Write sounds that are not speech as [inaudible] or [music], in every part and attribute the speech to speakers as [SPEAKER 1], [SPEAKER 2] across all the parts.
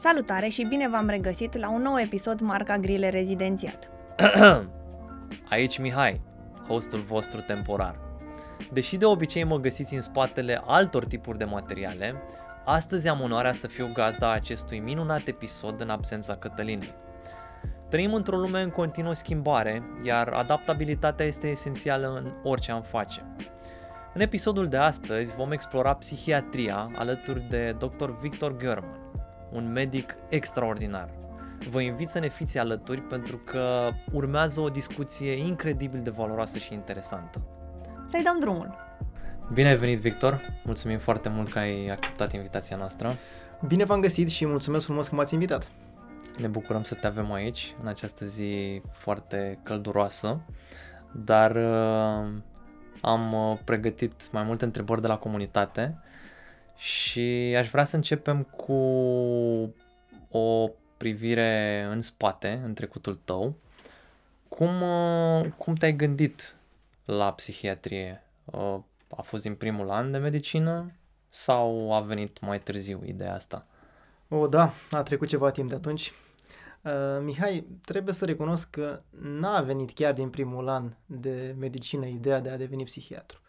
[SPEAKER 1] Salutare și bine v-am regăsit la un nou episod Marca Grile Rezidențiat. [clears throat]
[SPEAKER 2] Aici Mihai, hostul vostru temporar. Deși de obicei mă găsiți în spatele altor tipuri de materiale, astăzi am onoarea să fiu gazda acestui minunat episod în absența Cătălinei. Trăim într-o lume în continuă schimbare, iar adaptabilitatea este esențială în orice am face. În episodul de astăzi vom explora psihiatria alături de Dr. Victor German, un medic extraordinar. Vă invit să ne fiți alături pentru că urmează o discuție incredibil de valoroasă și interesantă.
[SPEAKER 1] Să-i dăm drumul!
[SPEAKER 2] Bine ai venit, Victor! Mulțumim foarte mult că ai acceptat invitația noastră.
[SPEAKER 3] Bine v-am găsit și mulțumesc frumos că m-ați invitat.
[SPEAKER 2] Ne bucurăm să te avem aici, în această zi foarte călduroasă, dar uh, am uh, pregătit mai multe întrebări de la comunitate și aș vrea să începem cu o privire în spate, în trecutul tău. Cum, uh, cum te-ai gândit la psihiatrie? Uh, a fost din primul an de medicină sau a venit mai târziu ideea asta?
[SPEAKER 3] O, da, a trecut ceva timp de atunci. Uh, Mihai, trebuie să recunosc că n-a venit chiar din primul an de medicină ideea de a deveni psihiatru.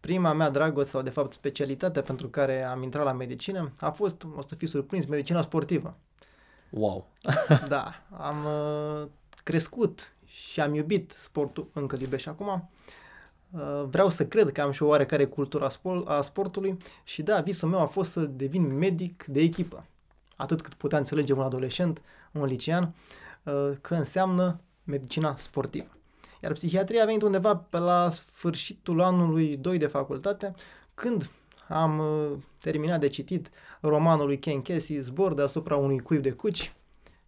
[SPEAKER 3] Prima mea dragoste, sau de fapt specialitatea pentru care am intrat la medicină, a fost, o să fi surprins, medicina sportivă.
[SPEAKER 2] Wow! [laughs]
[SPEAKER 3] da, am uh, crescut și am iubit sportul, încă îl iubesc și acum. Uh, vreau să cred că am și o oarecare cultură a, sport, a sportului și da, visul meu a fost să devin medic de echipă. Atât cât putea înțelege un adolescent, un licean, uh, că înseamnă medicina sportivă. Iar psihiatria a venit undeva pe la sfârșitul anului 2 de facultate, când am uh, terminat de citit romanul lui Ken Kesey, Zbor deasupra unui cuib de cuci,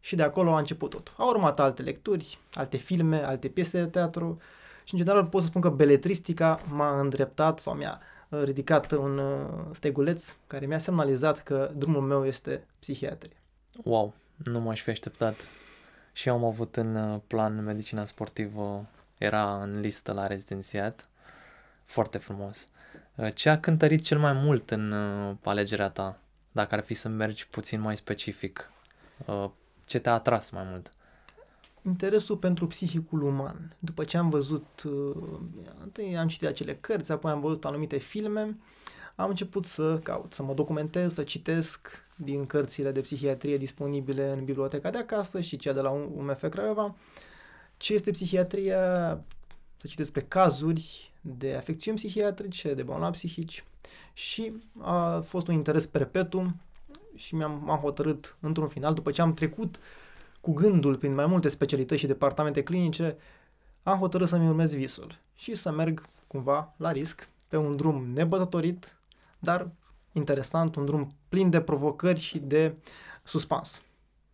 [SPEAKER 3] și de acolo a început tot. Au urmat alte lecturi, alte filme, alte piese de teatru și, în general, pot să spun că beletristica m-a îndreptat sau mi-a uh, ridicat un uh, steguleț care mi-a semnalizat că drumul meu este psihiatrie.
[SPEAKER 2] Wow, nu m-aș fi așteptat. Și eu am avut în plan medicina sportivă era în listă la rezidențiat. Foarte frumos. Uh, ce a cântărit cel mai mult în uh, alegerea ta? Dacă ar fi să mergi puțin mai specific, uh, ce te-a atras mai mult?
[SPEAKER 3] Interesul pentru psihicul uman. După ce am văzut, întâi am citit acele cărți, apoi am văzut anumite filme, am început să caut, să mă documentez, să citesc din cărțile de psihiatrie disponibile în biblioteca de acasă și cea de la UMF Craiova ce este psihiatria, să citesc despre cazuri de afecțiuni psihiatrice, de bolnavi psihici și a fost un interes perpetu și mi-am m-am hotărât într-un final, după ce am trecut cu gândul prin mai multe specialități și departamente clinice, am hotărât să-mi urmez visul și să merg cumva la risc pe un drum nebătătorit, dar interesant, un drum plin de provocări și de suspans.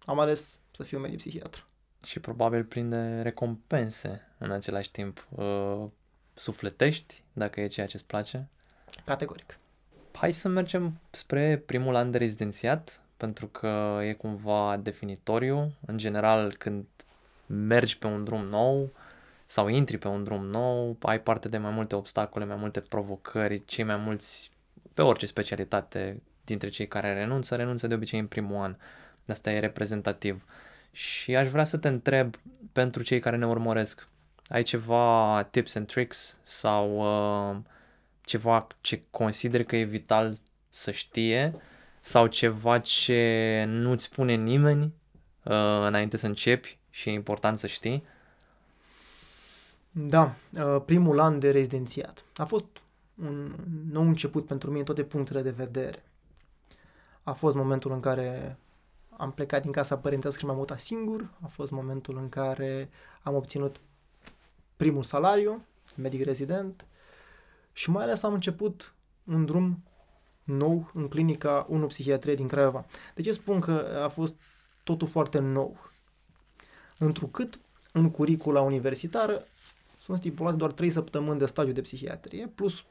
[SPEAKER 3] Am ales să fiu medic psihiatru
[SPEAKER 2] și probabil plin de recompense în același timp. Uh, sufletești, dacă e ceea ce îți place?
[SPEAKER 3] Categoric.
[SPEAKER 2] Hai să mergem spre primul an de rezidențiat, pentru că e cumva definitoriu. În general, când mergi pe un drum nou sau intri pe un drum nou, ai parte de mai multe obstacole, mai multe provocări, cei mai mulți, pe orice specialitate, dintre cei care renunță, renunță de obicei în primul an. Asta e reprezentativ. Uh, și aș vrea să te întreb pentru cei care ne urmăresc, ai ceva tips and tricks sau uh, ceva ce consideri că e vital să știe sau ceva ce nu-ți spune nimeni uh, înainte să începi și e important să știi?
[SPEAKER 3] Da, uh, primul an de rezidențiat. A fost un nou început pentru mine în toate punctele de vedere. A fost momentul în care am plecat din casa părintească și m-am mutat singur. A fost momentul în care am obținut primul salariu, medic rezident, și mai ales am început un drum nou în clinica 1 psihiatrie din Craiova. De ce spun că a fost totul foarte nou? Întrucât în curicula universitară sunt stipulate doar 3 săptămâni de stagiu de psihiatrie plus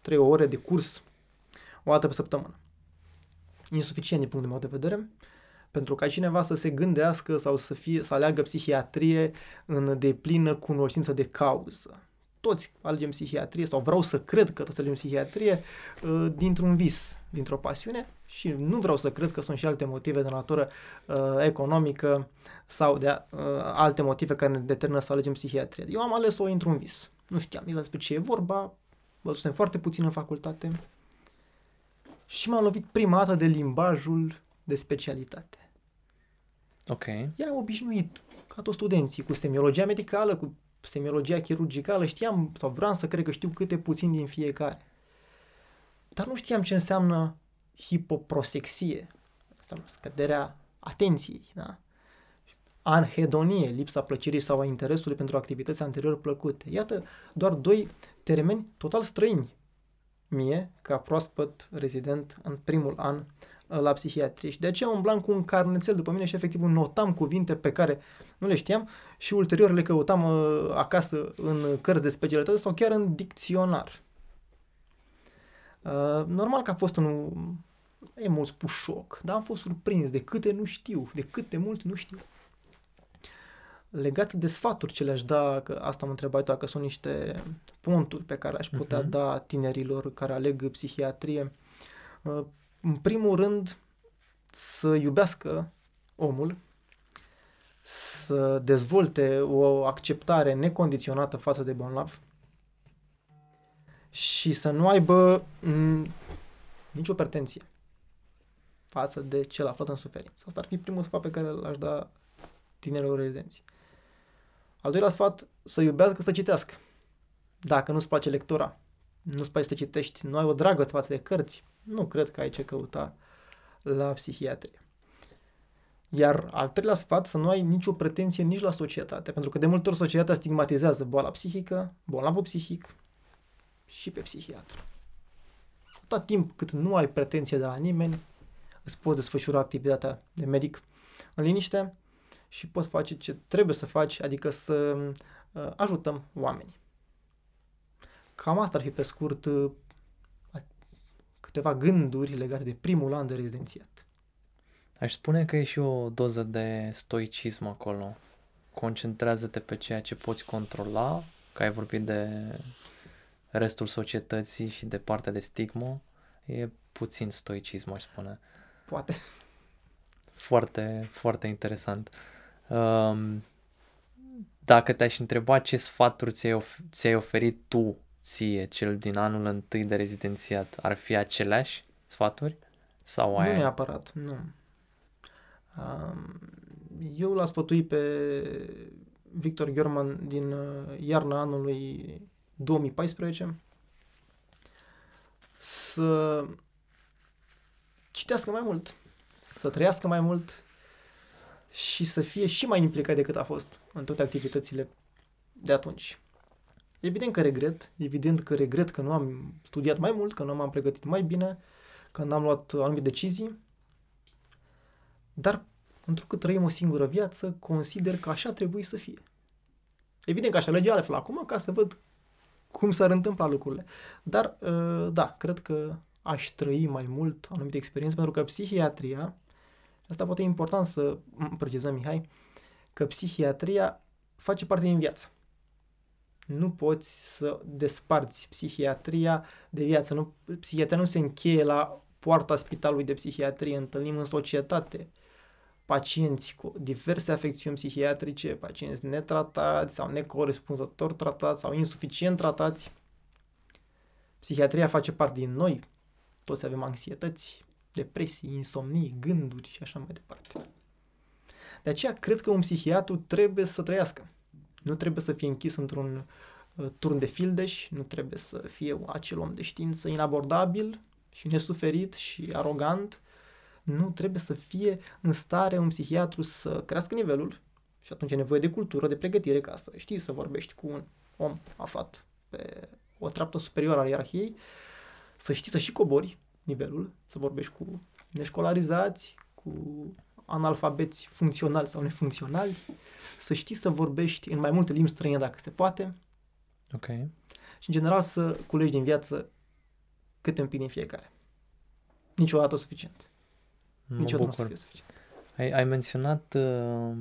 [SPEAKER 3] 3 ore de curs o dată pe săptămână. Insuficient din punctul meu de vedere pentru ca cineva să se gândească sau să, fie, să aleagă psihiatrie în deplină cunoștință de cauză. toți alegem psihiatrie sau vreau să cred că toți alegem psihiatrie uh, dintr-un vis, dintr-o pasiune și nu vreau să cred că sunt și alte motive de natură uh, economică sau de uh, alte motive care ne determină să alegem psihiatrie. Eu am ales să o intru un vis. Nu știam nici despre ce e vorba, văzusem foarte puțin în facultate și m-am lovit prima dată de limbajul de specialitate.
[SPEAKER 2] Ok.
[SPEAKER 3] Eram obișnuit, ca toți studenții, cu semiologia medicală, cu semiologia chirurgicală, știam, sau vreau să cred că știu câte puțin din fiecare. Dar nu știam ce înseamnă hipoprosexie, înseamnă scăderea atenției, da? Anhedonie, lipsa plăcerii sau a interesului pentru activități anterior plăcute. Iată doar doi termeni total străini mie, ca proaspăt rezident în primul an la psihiatrie. Și de aceea umblam cu un carnețel după mine și efectiv notam cuvinte pe care nu le știam și ulterior le căutam uh, acasă în cărți de specialitate sau chiar în dicționar. Uh, normal că a fost un, e mult spus șoc, dar am fost surprins de câte nu știu, de câte mult nu știu. Legat de sfaturi ce le-aș da, că asta am întrebat dacă sunt niște ponturi pe care aș putea uh-huh. da tinerilor care aleg psihiatrie. Uh, în primul rând, să iubească omul, să dezvolte o acceptare necondiționată față de bolnav și să nu aibă m- nicio pretenție față de cel aflat în suferință. Asta ar fi primul sfat pe care l-aș da tinerilor rezidenți. Al doilea sfat, să iubească să citească. Dacă nu-ți place lectura, nu-ți place să citești, nu ai o dragoste față de cărți, nu cred că ai ce căuta la psihiatrie. Iar al treilea sfat, să nu ai nicio pretenție nici la societate, pentru că de multe ori societatea stigmatizează boala psihică, bolnavul psihic și pe psihiatru. Atâta timp cât nu ai pretenție de la nimeni, îți poți desfășura activitatea de medic în liniște și poți face ce trebuie să faci, adică să uh, ajutăm oamenii. Cam asta ar fi pe scurt uh, câteva gânduri legate de primul an de rezidențiat.
[SPEAKER 2] Aș spune că e și o doză de stoicism acolo. Concentrează-te pe ceea ce poți controla, că ai vorbit de restul societății și de partea de stigmă. E puțin stoicism, aș spune.
[SPEAKER 3] Poate.
[SPEAKER 2] Foarte, foarte interesant. Um, dacă te-aș întreba ce sfaturi ți-ai, of- ți-ai oferit tu ție, cel din anul întâi de rezidențiat, ar fi aceleași sfaturi? Sau
[SPEAKER 3] ai... Nu neapărat, nu. Eu l-a sfătuit pe Victor German din uh, iarna anului 2014 să citească mai mult, să trăiască mai mult și să fie și mai implicat decât a fost în toate activitățile de atunci. Evident că regret, evident că regret că nu am studiat mai mult, că nu m-am pregătit mai bine, că n-am luat anumite decizii, dar întrucât trăim o singură viață, consider că așa trebuie să fie. Evident că aș alege altfel acum ca să văd cum s-ar întâmpla lucrurile. Dar, ă, da, cred că aș trăi mai mult anumite experiențe, pentru că psihiatria, asta poate e important să precizăm, Mihai, că psihiatria face parte din viață nu poți să desparți psihiatria de viață. Nu, psihiatria nu se încheie la poarta spitalului de psihiatrie. Întâlnim în societate pacienți cu diverse afecțiuni psihiatrice, pacienți netratați sau necorespunzător tratați sau insuficient tratați. Psihiatria face parte din noi. Toți avem anxietăți, depresii, insomnii, gânduri și așa mai departe. De aceea cred că un psihiatru trebuie să trăiască nu trebuie să fie închis într-un uh, turn de fildeș, nu trebuie să fie acel om de știință inabordabil și nesuferit și arogant. Nu trebuie să fie în stare un psihiatru să crească nivelul și atunci e nevoie de cultură, de pregătire ca să știi să vorbești cu un om aflat pe o treaptă superioară a ierarhiei, să știi să și cobori nivelul, să vorbești cu neșcolarizați, cu analfabeți funcționali sau nefuncționali, să știi să vorbești în mai multe limbi străine dacă se poate.
[SPEAKER 2] Ok.
[SPEAKER 3] Și în general să culegi din viață câte un pic din fiecare. Niciodată suficient.
[SPEAKER 2] Mă Niciodată bucur. nu o să fie suficient. Ai, ai menționat uh,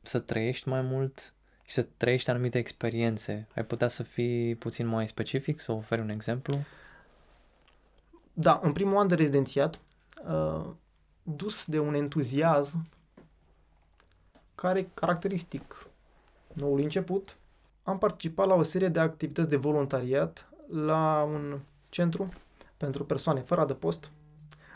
[SPEAKER 2] să trăiești mai mult și să trăiești anumite experiențe. Ai putea să fii puțin mai specific, să oferi un exemplu?
[SPEAKER 3] Da, în primul an de rezidențiat, uh, dus de un entuziasm care e caracteristic noului început, am participat la o serie de activități de voluntariat la un centru pentru persoane fără adăpost,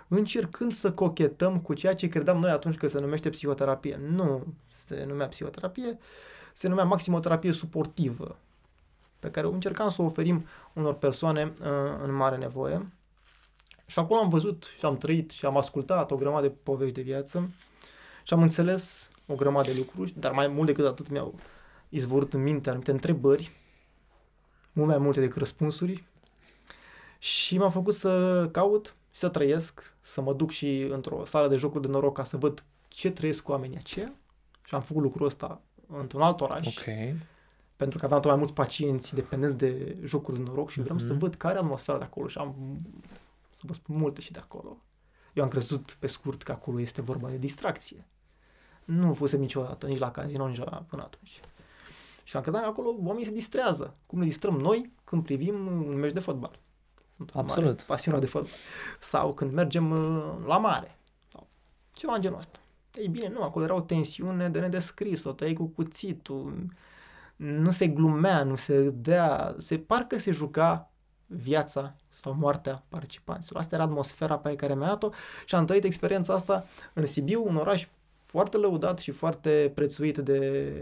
[SPEAKER 3] încercând să cochetăm cu ceea ce credeam noi atunci că se numește psihoterapie. Nu se numea psihoterapie, se numea maximoterapie suportivă, pe care încercam să o oferim unor persoane uh, în mare nevoie. Și acolo am văzut și am trăit și am ascultat o grămadă de povești de viață și am înțeles o grămadă de lucruri, dar mai mult decât atât mi-au izvorât în minte anumite întrebări, mult mai multe decât răspunsuri și m-a făcut să caut și să trăiesc, să mă duc și într-o sală de jocuri de noroc ca să văd ce trăiesc cu oamenii aceia și am făcut lucrul ăsta într-un alt oraș.
[SPEAKER 2] Ok.
[SPEAKER 3] Pentru că aveam tot mai mulți pacienți dependenți de jocuri de noroc și vreau mm-hmm. să
[SPEAKER 2] Mhm.
[SPEAKER 3] văd care e atmosfera de acolo și am să vă spun multe și de acolo. Eu am crezut pe scurt că acolo este vorba de distracție. Nu fusem niciodată, nici la casino, nici la până atunci. Și am crezut că acolo oamenii se distrează. Cum ne distrăm noi când privim un meci de fotbal. Sunt un
[SPEAKER 2] Absolut.
[SPEAKER 3] Mare pasionat de fotbal. Sau când mergem uh, la mare. Sau ceva în genul ăsta. Ei bine, nu, acolo era o tensiune de nedescris, o tăiai cu cuțitul, nu se glumea, nu se dea, se parcă se juca viața sau moartea participanților. Asta era atmosfera pe care mi-a dat-o și am trăit experiența asta în Sibiu, un oraș foarte lăudat și foarte prețuit de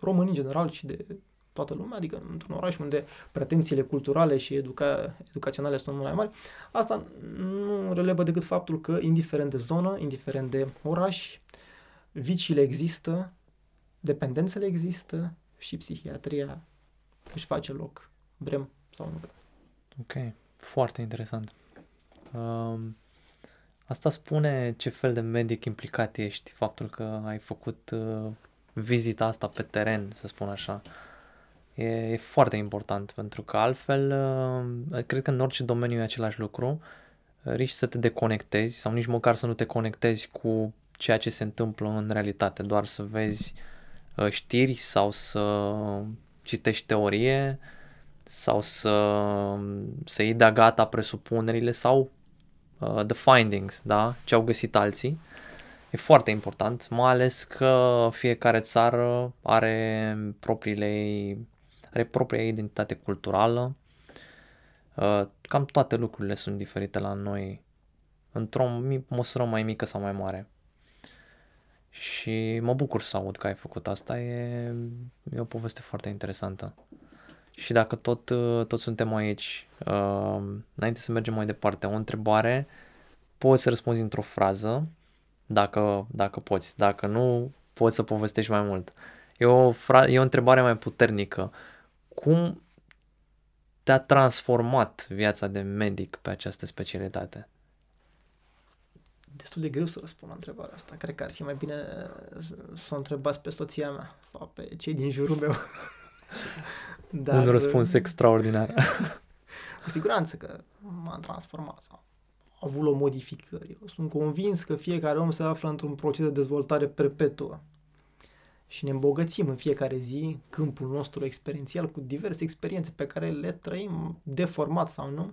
[SPEAKER 3] români în general și de toată lumea, adică într-un oraș unde pretențiile culturale și educa- educaționale sunt mult mai mari. Asta nu relevă decât faptul că, indiferent de zonă, indiferent de oraș, viciile există, dependențele există și psihiatria își face loc, vrem sau nu vrem.
[SPEAKER 2] Ok, foarte interesant. Um, asta spune ce fel de medic implicat ești, faptul că ai făcut uh, vizita asta pe teren, să spun așa. E, e foarte important, pentru că altfel, uh, cred că în orice domeniu e același lucru, uh, riști să te deconectezi sau nici măcar să nu te conectezi cu ceea ce se întâmplă în realitate, doar să vezi uh, știri sau să citești teorie sau să, să iei de gata presupunerile sau uh, the findings, da? Ce au găsit alții. E foarte important, mai ales că fiecare țară are propriile ei, are propria ei identitate culturală. Uh, cam toate lucrurile sunt diferite la noi, într-o mi- măsură mai mică sau mai mare. Și mă bucur să aud că ai făcut asta, e, e o poveste foarte interesantă. Și dacă tot, uh, tot suntem aici, uh, înainte să mergem mai departe, o întrebare, poți să răspunzi într-o frază, dacă, dacă poți. Dacă nu, poți să povestești mai mult. E o, fra- e o întrebare mai puternică. Cum te-a transformat viața de medic pe această specialitate?
[SPEAKER 3] Destul de greu să răspund la întrebarea asta. Cred că ar fi mai bine să, să o întrebați pe soția mea sau pe cei din jurul meu.
[SPEAKER 2] Un răspuns extraordinar. [laughs]
[SPEAKER 3] Cu siguranță că m-am transformat sau au avut o modificări. Eu sunt convins că fiecare om se află într-un proces de dezvoltare perpetuă și ne îmbogățim în fiecare zi câmpul nostru experiențial cu diverse experiențe pe care le trăim deformat sau nu,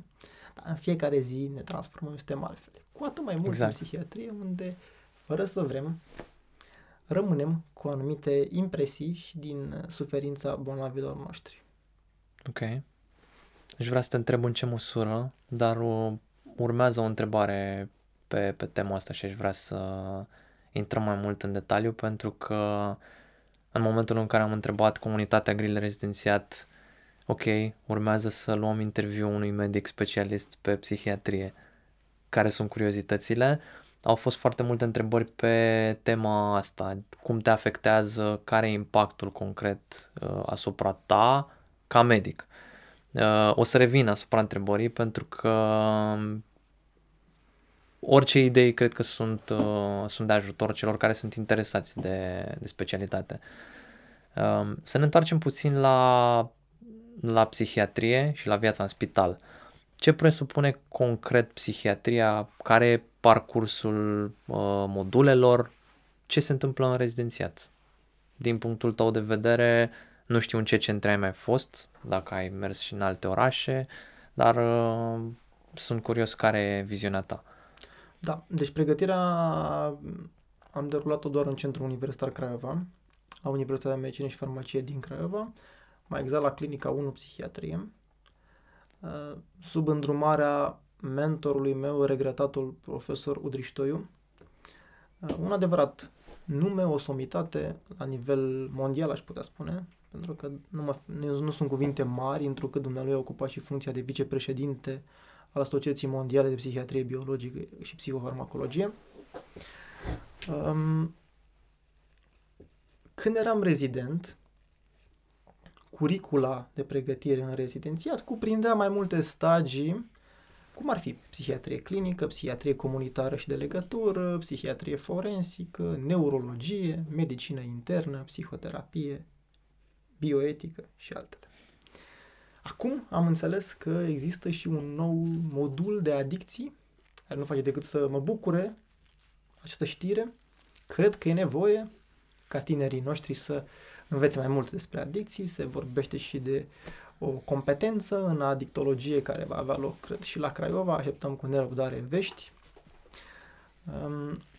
[SPEAKER 3] dar în fiecare zi ne transformăm, suntem altfel. Cu atât mai mult
[SPEAKER 2] Exact.
[SPEAKER 3] în psihiatrie, unde, fără să vrem, rămânem cu anumite impresii și din uh, suferința bolnavilor noștri.
[SPEAKER 2] Ok. Aș vrea să te întreb în ce măsură, dar uh, urmează o întrebare pe, pe tema asta și aș vrea să intrăm mai mult în detaliu pentru că în momentul în care am întrebat comunitatea grile rezidențiat, ok, urmează să luăm interviu unui medic specialist pe psihiatrie, care sunt curiozitățile, au fost foarte multe întrebări pe tema asta, cum te afectează, care e impactul concret uh, asupra ta ca medic. Uh, o să revin asupra întrebării pentru că um, orice idei cred că sunt, uh, sunt de ajutor celor care sunt interesați de, de specialitate. Um, să ne întoarcem puțin la, la psihiatrie și la viața în spital. Ce presupune concret psihiatria? Care e parcursul uh, modulelor? Ce se întâmplă în rezidențiat? Din punctul tău de vedere, Nu știu în ce centre ai mai fost, dacă ai mers și în alte orașe, dar uh, sunt curios care e viziunea ta.
[SPEAKER 3] Da, deci pregătirea am derulat-o doar în Centrul Universitar Craiova, la Universitatea de Medicină și Farmacie din Craiova, mai exact la Clinica 1 Psihiatrie, uh, sub îndrumarea mentorului meu, regretatul profesor Udriștoiu. Uh, un adevărat nume, o somitate la nivel mondial, aș putea spune, pentru că nu, mă, nu sunt cuvinte mari, întrucât dumnealui a ocupat și funcția de vicepreședinte al Asociației Mondiale de Psihiatrie Biologică și Psihofarmacologie. Um, când eram rezident, curicula de pregătire în rezidențiat cuprindea mai multe stagii, cum ar fi psihiatrie clinică, psihiatrie comunitară și de legătură, psihiatrie forensică, neurologie, medicină internă, psihoterapie, bioetică și altele. Acum am înțeles că există și un nou modul de adicții, care nu face decât să mă bucure această știre. Cred că e nevoie ca tinerii noștri să învețe mai mult despre adicții, se vorbește și de o competență în adictologie care va avea loc, cred, și la Craiova. Așteptăm cu nerăbdare vești.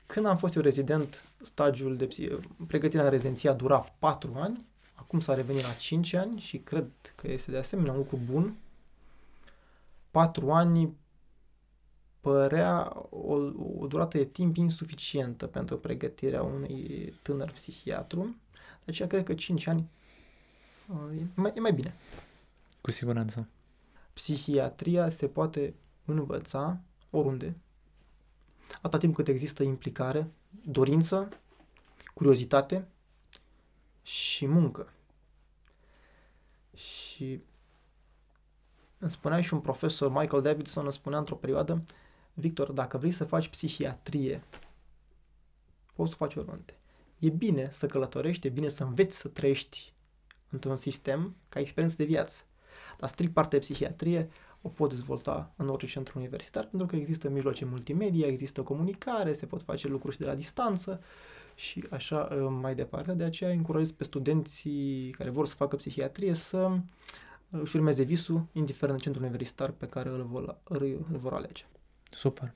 [SPEAKER 3] Când am fost eu rezident, stagiul de psi- pregătirea în rezidenție a durat 4 ani, acum s-a revenit la 5 ani și cred că este de asemenea un lucru bun. 4 ani părea o, o durată de timp insuficientă pentru pregătirea unui tânăr psihiatru. De aceea cred că 5 ani uh, e mai, e mai bine.
[SPEAKER 2] Cu siguranță.
[SPEAKER 3] Psihiatria se poate învăța oriunde, atâta timp cât există implicare, dorință, curiozitate și muncă. Și îmi spunea și un profesor, Michael Davidson, îmi spunea într-o perioadă, Victor, dacă vrei să faci psihiatrie, poți să faci oriunde. E bine să călătorești, e bine să înveți să trăiești într-un sistem ca experiență de viață. Dar strict partea de psihiatrie o pot dezvolta în orice centru universitar, pentru că există mijloace multimedia, există comunicare, se pot face lucruri și de la distanță și așa uh, mai departe. De aceea încurajez pe studenții care vor să facă psihiatrie să uh, își urmeze visul, indiferent de centrul universitar pe care îl vor, îl vor alege.
[SPEAKER 2] Super.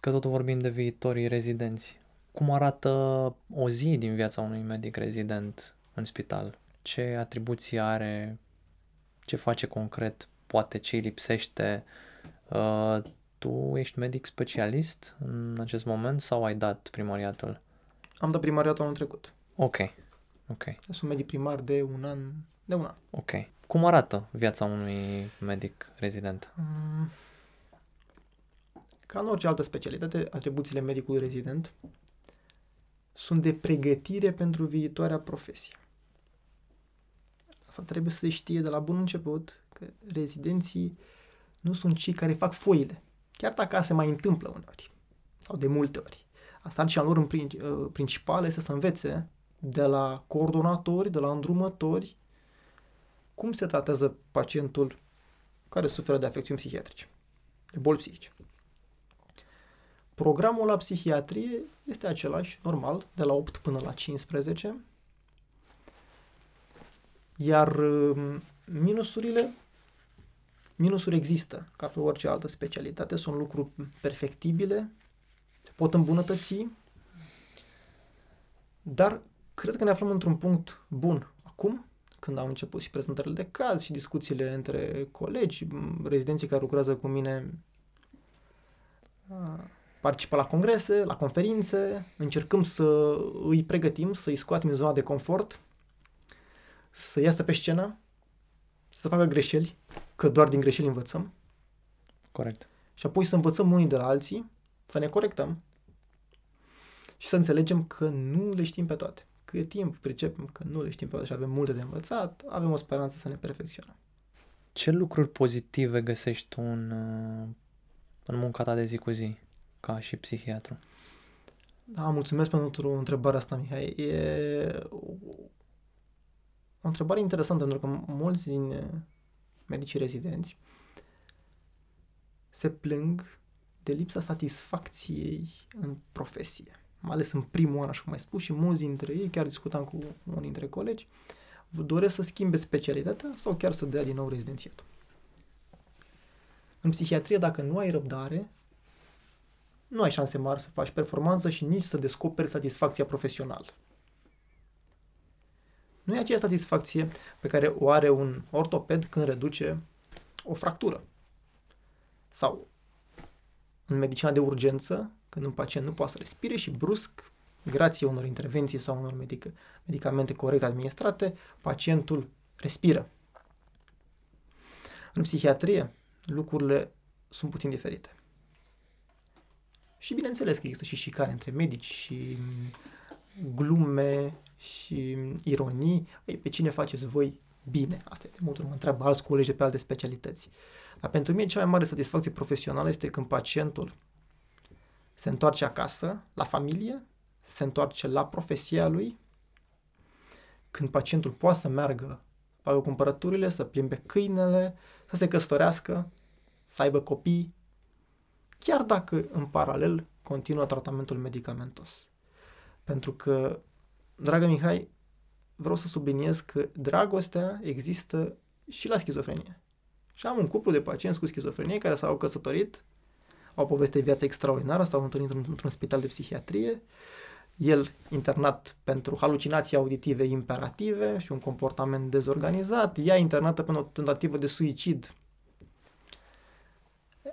[SPEAKER 2] Că tot vorbim de viitorii rezidenți. Cum arată o zi din viața unui medic rezident în spital? Ce atribuții are? Ce face concret? Poate ce îi lipsește? Uh, tu ești medic specialist în acest moment sau ai dat primariatul?
[SPEAKER 3] Am dat primariatul anul trecut.
[SPEAKER 2] Ok. Ok.
[SPEAKER 3] Sunt medic primar de un an. De un an.
[SPEAKER 2] Ok. Cum arată viața unui medic rezident?
[SPEAKER 3] Mm. Ca în orice altă specialitate, atribuțiile medicului rezident sunt de pregătire pentru viitoarea profesie. Asta trebuie să se știe de la bun început, că rezidenții nu sunt cei care fac foile. Chiar dacă se mai întâmplă uneori, sau de multe ori. Asta și lor în principal este să învețe de la coordonatori, de la îndrumători, cum se tratează pacientul care suferă de afecțiuni psihiatrice, de boli psihice. Programul la psihiatrie este același, normal, de la 8 până la 15, iar um, minusurile, minusuri există, ca pe orice altă specialitate, sunt lucruri perfectibile, se pot îmbunătăți, dar cred că ne aflăm într-un punct bun acum, când au început și prezentările de caz și discuțiile între colegi, rezidenții care lucrează cu mine participă la congrese, la conferințe, încercăm să îi pregătim, să îi scoatem din zona de confort, să iasă pe scenă, să facă greșeli, că doar din greșeli învățăm.
[SPEAKER 2] Corect.
[SPEAKER 3] Și apoi să învățăm unii de la alții, să ne corectăm și să înțelegem că nu le știm pe toate. Cât timp pricepem că nu le știm pe toate și avem multe de învățat, avem o speranță să ne perfecționăm.
[SPEAKER 2] Ce lucruri pozitive găsești tu în, în munca ta de zi cu zi? ca și psihiatru.
[SPEAKER 3] Da, mulțumesc pentru întrebarea asta, Mihai. E o întrebare interesantă, pentru că mulți din medicii rezidenți se plâng de lipsa satisfacției în profesie. mai ales în primul an, așa cum ai spus, și mulți dintre ei, chiar discutam cu unii dintre colegi, doresc să schimbe specialitatea sau chiar să dea din nou rezidențiatul. În psihiatrie, dacă nu ai răbdare, nu ai șanse mari să faci performanță și nici să descoperi satisfacția profesională. Nu e aceeași satisfacție pe care o are un ortoped când reduce o fractură. Sau în medicina de urgență, când un pacient nu poate să respire și brusc, grație unor intervenții sau unor medic- medicamente corect administrate, pacientul respiră. În psihiatrie, lucrurile sunt puțin diferite. Și bineînțeles că există și șicane între medici și glume și ironii. Ei, pe cine faceți voi bine? Asta e de multe mă întreabă alți colegi de pe alte specialități. Dar pentru mine cea mai mare satisfacție profesională este când pacientul se întoarce acasă, la familie, se întoarce la profesia lui, când pacientul poate să meargă, facă cumpărăturile, să plimbe câinele, să se căsătorească, să aibă copii, chiar dacă în paralel continuă tratamentul medicamentos. Pentru că, dragă Mihai, vreau să subliniez că dragostea există și la schizofrenie. Și am un cuplu de pacienți cu schizofrenie care s-au căsătorit, au poveste viață extraordinară, s-au întâlnit într-un spital de psihiatrie, el internat pentru halucinații auditive imperative și un comportament dezorganizat, ea internată pentru o tentativă de suicid.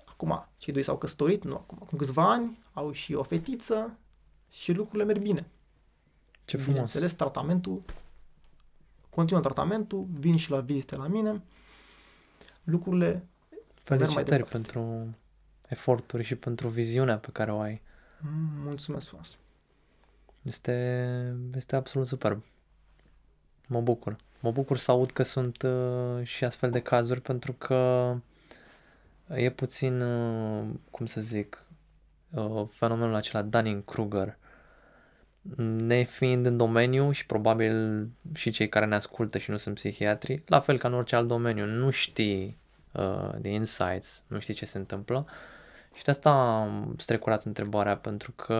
[SPEAKER 3] Acum, cei doi s-au căsătorit, nu acum, acum câțiva ani, au și o fetiță și lucrurile merg bine.
[SPEAKER 2] Ce frumos.
[SPEAKER 3] Bineînțeles, tratamentul, continuă tratamentul, vin și la vizite la mine, lucrurile
[SPEAKER 2] Felicitări pentru eforturi și pentru viziunea pe care o ai.
[SPEAKER 3] Mm, mulțumesc frumos.
[SPEAKER 2] Este, este absolut superb. Mă bucur. Mă bucur să aud că sunt uh, și astfel de cazuri pentru că e puțin, uh, cum să zic, uh, fenomenul acela Dunning-Kruger. Ne fiind în domeniu și probabil și cei care ne ascultă și nu sunt psihiatri, la fel ca în orice alt domeniu, nu știi uh, de insights, nu știi ce se întâmplă. Și de asta am strecurat întrebarea, pentru că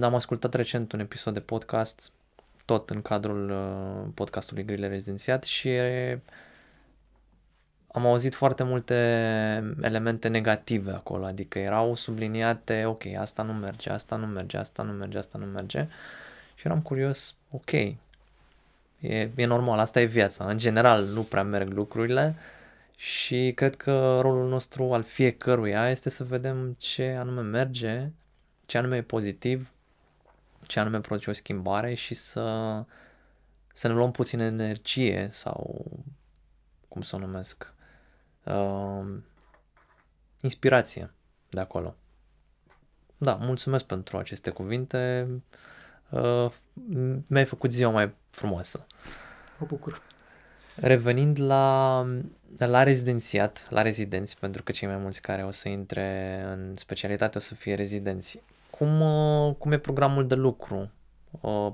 [SPEAKER 2] am ascultat recent un episod de podcast, tot în cadrul uh, podcastului Grile Rezidențiat și am auzit foarte multe elemente negative acolo, adică erau subliniate, ok, asta nu merge, asta nu merge, asta nu merge, asta nu merge. Și eram curios, ok, e, e normal, asta e viața, în general nu prea merg lucrurile și cred că rolul nostru al fiecăruia este să vedem ce anume merge, ce anume e pozitiv, ce anume produce o schimbare și să, să ne luăm puțin energie sau cum să o numesc, uh, inspirație de acolo. Da, mulțumesc pentru aceste cuvinte. Uh, mi-ai făcut ziua mai frumoasă.
[SPEAKER 3] Mă bucur.
[SPEAKER 2] Revenind la, la rezidențiat, la rezidenți, pentru că cei mai mulți care o să intre în specialitate o să fie rezidenți. Cum, uh, cum e programul de lucru uh,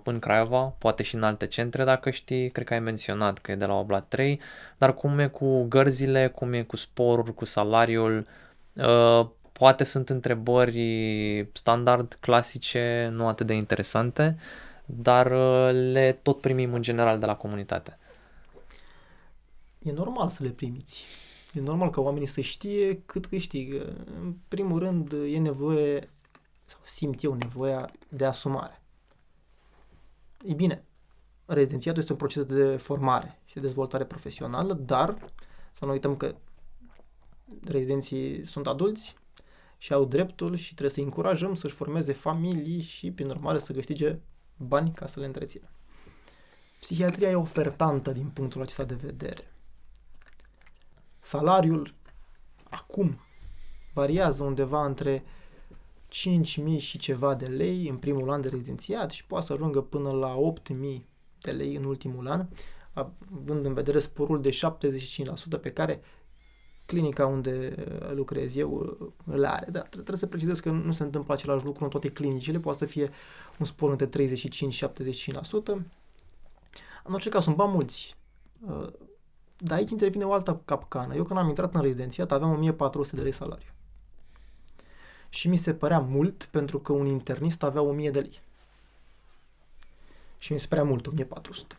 [SPEAKER 2] în Craiova, poate și în alte centre dacă știi, cred că ai menționat că e de la 8 la 3, dar cum e cu gărzile, cum e cu sporul, cu salariul, uh, poate sunt întrebări standard, clasice, nu atât de interesante, dar le tot primim în general de la comunitate.
[SPEAKER 3] E normal să le primiți. E normal ca oamenii să știe cât câștigă. În primul rând, e nevoie sau simt eu nevoia de asumare. E bine, rezidențiatul este un proces de formare și de dezvoltare profesională, dar să nu uităm că rezidenții sunt adulți și au dreptul și trebuie să-i încurajăm să-și formeze familii și, prin urmare, să câștige bani ca să le întrețină. Psihiatria e ofertantă din punctul acesta de vedere. Salariul acum variază undeva între 5.000 și ceva de lei în primul an de rezidențiat și poate să ajungă până la 8.000 de lei în ultimul an, având în vedere sporul de 75% pe care clinica unde uh, lucrez eu uh, îl are, dar trebuie să precizez că nu se întâmplă același lucru în toate clinicile, poate să fie un spor între 35 și 75%. În orice caz, sunt bani mulți. Uh, dar aici intervine o altă capcană. Eu când am intrat în rezidențiat aveam 1400 de lei salariu și mi se părea mult pentru că un internist avea 1000 de lei. Și mi se părea mult, 1400.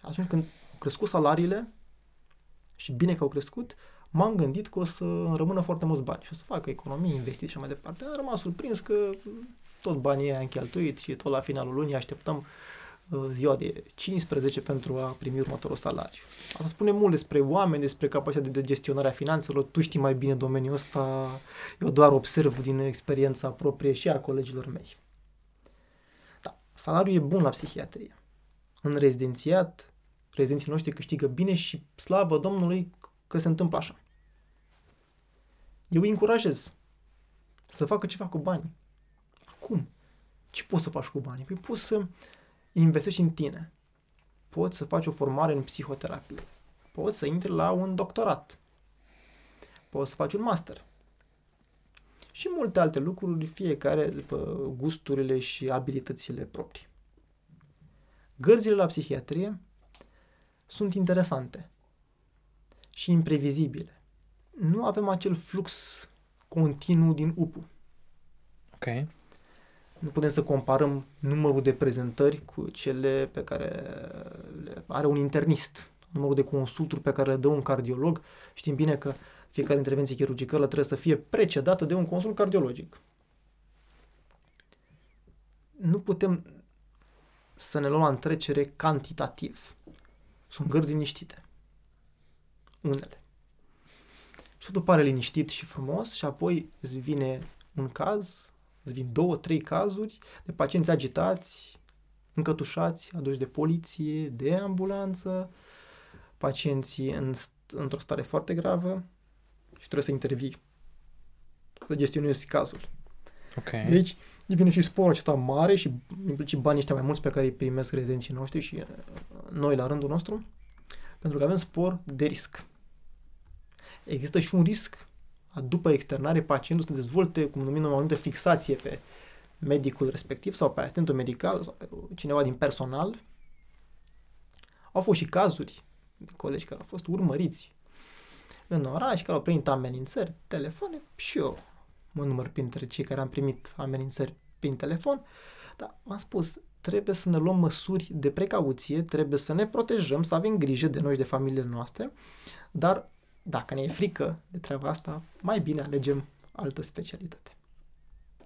[SPEAKER 3] Atunci când au crescut salariile, și bine că au crescut, m-am gândit că o să rămână foarte mulți bani și o să facă economie, investiții și mai departe. Am rămas surprins că tot banii ăia am cheltuit și tot la finalul lunii așteptăm uh, ziua de 15 pentru a primi următorul salariu. Asta spune mult despre oameni, despre capacitatea de gestionare a finanțelor. Tu știi mai bine domeniul ăsta, eu doar observ din experiența proprie și a colegilor mei. Da, salariul e bun la psihiatrie. În rezidențiat, rezidenții noștri câștigă bine și slavă Domnului că se întâmplă așa. Eu îi încurajez să facă ceva cu bani. Cum? Ce poți să faci cu banii? Păi poți să investești în tine. Poți să faci o formare în psihoterapie. Poți să intri la un doctorat. Poți să faci un master. Și multe alte lucruri, fiecare după gusturile și abilitățile proprii. Gărzile la psihiatrie sunt interesante și imprevizibile. Nu avem acel flux continuu din UPU.
[SPEAKER 2] Ok.
[SPEAKER 3] Nu putem să comparăm numărul de prezentări cu cele pe care le are un internist, numărul de consulturi pe care le dă un cardiolog. Știm bine că fiecare intervenție chirurgicală trebuie să fie precedată de un consult cardiologic. Nu putem să ne luăm la întrecere cantitativ. Sunt gărzi liniștite. Unele. Și totul pare liniștit și frumos și apoi îți vine un caz, îți vin două, trei cazuri de pacienți agitați, încătușați, aduși de poliție, de ambulanță, pacienții în, într-o stare foarte gravă și trebuie să intervii, să gestionezi cazul.
[SPEAKER 2] Ok.
[SPEAKER 3] Deci, devine și sporul acesta mare și implicit banii ăștia mai mulți pe care îi primesc rezidenții noștri și uh, noi la rândul nostru, pentru că avem spor de risc. Există și un risc după externare pacientul să dezvolte, cum numim o anumită fixație pe medicul respectiv sau pe asistentul medical sau pe cineva din personal. Au fost și cazuri de colegi care au fost urmăriți în oraș, care au primit amenințări, telefoane și eu mă număr printre cei care am primit amenințări prin telefon, dar am spus, trebuie să ne luăm măsuri de precauție, trebuie să ne protejăm, să avem grijă de noi și de familiile noastre, dar dacă ne e frică de treaba asta, mai bine alegem altă specialitate.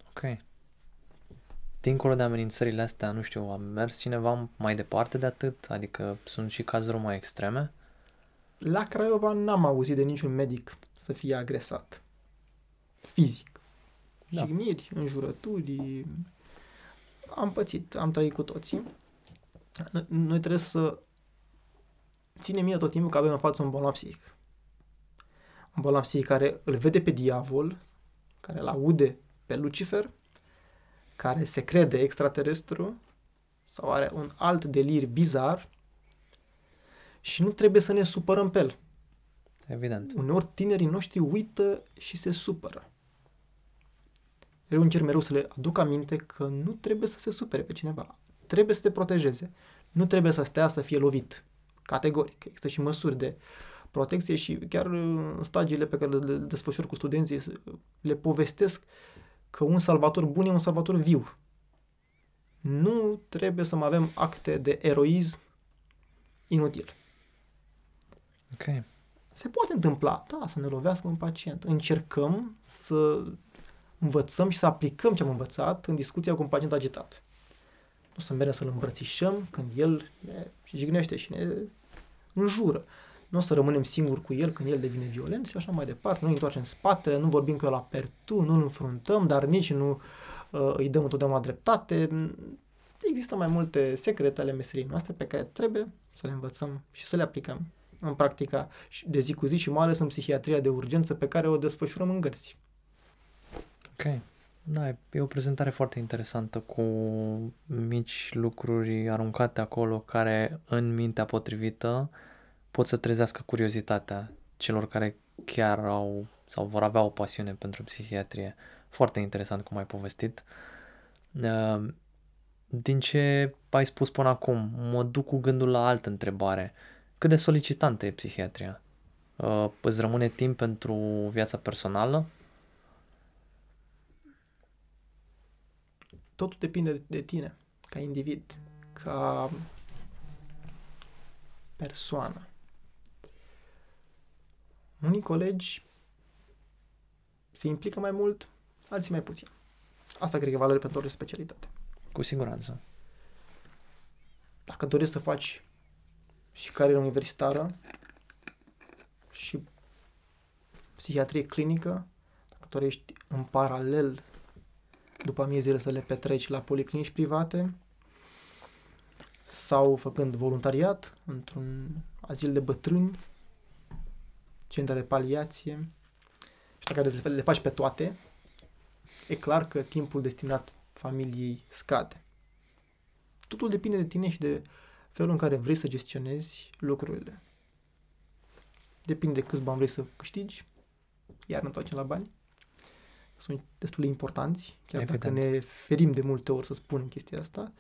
[SPEAKER 2] Ok. Dincolo de amenințările astea, nu știu, a mers cineva mai departe de atât? Adică sunt și cazuri mai extreme?
[SPEAKER 3] La Craiova n-am auzit de niciun medic să fie agresat. Fizic. Da. Jigniri, înjurături. Am pățit, am trăit cu toții. Noi trebuie să ținem minte tot timpul că avem în față un bolnav psihic un bolnav psihic care îl vede pe diavol, care îl aude pe Lucifer, care se crede extraterestru sau are un alt delir bizar și nu trebuie să ne supărăm pe el.
[SPEAKER 2] Evident.
[SPEAKER 3] Uneori tinerii noștri uită și se supără. Eu încerc mereu să le aduc aminte că nu trebuie să se supere pe cineva. Trebuie să te protejeze. Nu trebuie să stea să fie lovit. Categoric. Există și măsuri de protecție și chiar în stagiile pe care le desfășor cu studenții le povestesc că un salvator bun e un salvator viu. Nu trebuie să mai avem acte de eroism inutil.
[SPEAKER 2] Ok.
[SPEAKER 3] Se poate întâmpla, da, să ne lovească un pacient. Încercăm să învățăm și să aplicăm ce am învățat în discuția cu un pacient agitat. Nu să mergem să-l îmbrățișăm când el ne jignește și ne înjură nu o să rămânem singuri cu el când el devine violent și așa mai departe. Nu întoarcem spatele, nu vorbim cu el la pertu, nu îl înfruntăm, dar nici nu uh, îi dăm întotdeauna dreptate. Există mai multe secrete ale meseriei noastre pe care trebuie să le învățăm și să le aplicăm în practica de zi cu zi și mai ales în psihiatria de urgență pe care o desfășurăm în gărzi.
[SPEAKER 2] Ok. Da, e o prezentare foarte interesantă cu mici lucruri aruncate acolo care în mintea potrivită pot să trezească curiozitatea celor care chiar au sau vor avea o pasiune pentru psihiatrie. Foarte interesant cum ai povestit. Ehm, din ce ai spus până acum, mă duc cu gândul la altă întrebare. Cât de solicitantă e psihiatria? Ehm, îți rămâne timp pentru viața personală?
[SPEAKER 3] totul depinde de tine, ca individ, ca persoană. Unii colegi se implică mai mult, alții mai puțin. Asta cred că e valoare pentru orice specialitate.
[SPEAKER 2] Cu siguranță.
[SPEAKER 3] Dacă dorești să faci și carieră universitară și psihiatrie clinică, dacă dorești în paralel după amiezile să le petreci la policlinici private sau făcând voluntariat într-un azil de bătrâni, centre de paliație și dacă le faci pe toate, e clar că timpul destinat familiei scade. Totul depinde de tine și de felul în care vrei să gestionezi lucrurile. Depinde de câți bani vrei să câștigi, iar ne întoarcem la bani. Sunt destul de importanți, chiar Evident. dacă ne ferim de multe ori să spunem chestia asta.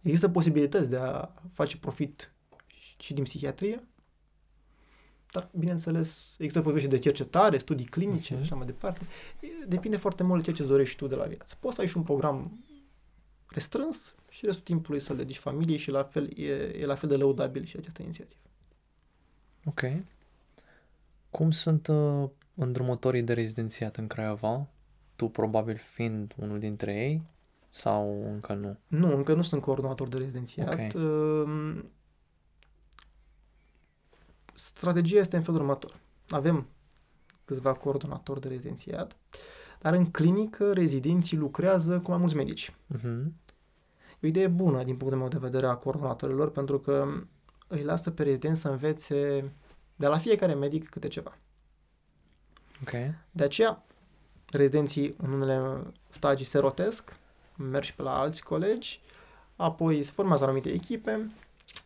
[SPEAKER 3] Există posibilități de a face profit și din psihiatrie, dar, bineînțeles, există posibilități de cercetare, studii clinice uh-huh. și așa mai departe. Depinde foarte mult de ceea ce îți dorești tu de la viață. Poți să ai și un program restrâns și restul timpului să le dedici familiei și la fel e, e la fel de lăudabil și această inițiativă.
[SPEAKER 2] Ok. Cum sunt uh, îndrumătorii de rezidențiat în Craiova? Tu probabil fiind unul dintre ei sau încă nu?
[SPEAKER 3] Nu, încă nu sunt coordonator de rezidențiat. Okay. Uh, strategia este în felul următor. Avem câțiva coordonatori de rezidențiat, dar în clinică rezidenții lucrează cu mai mulți medici. Uh-huh. E o idee bună din punctul meu de vedere a coordonatorilor pentru că îi lasă pe rezidenți să învețe de la fiecare medic câte ceva.
[SPEAKER 2] Okay.
[SPEAKER 3] De aceea, rezidenții în unele stagii se rotesc, merg și pe la alți colegi, apoi se formează anumite echipe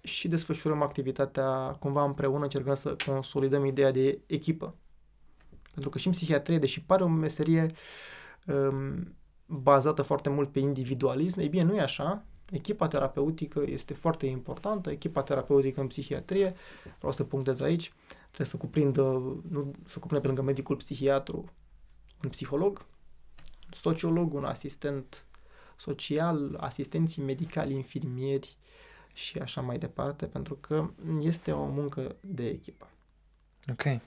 [SPEAKER 3] și desfășurăm activitatea cumva împreună, încercăm să consolidăm ideea de echipă. Pentru că și în psihiatrie, deși pare o meserie um, bazată foarte mult pe individualism, ei bine, nu e așa. Echipa terapeutică este foarte importantă, echipa terapeutică în psihiatrie, vreau să punctez aici, trebuie să cuprindă, nu, să cuprindă pe lângă medicul psihiatru un psiholog, un sociolog, un asistent social, asistenții medicali, infirmieri și așa mai departe, pentru că este o muncă de echipă.
[SPEAKER 2] Ok.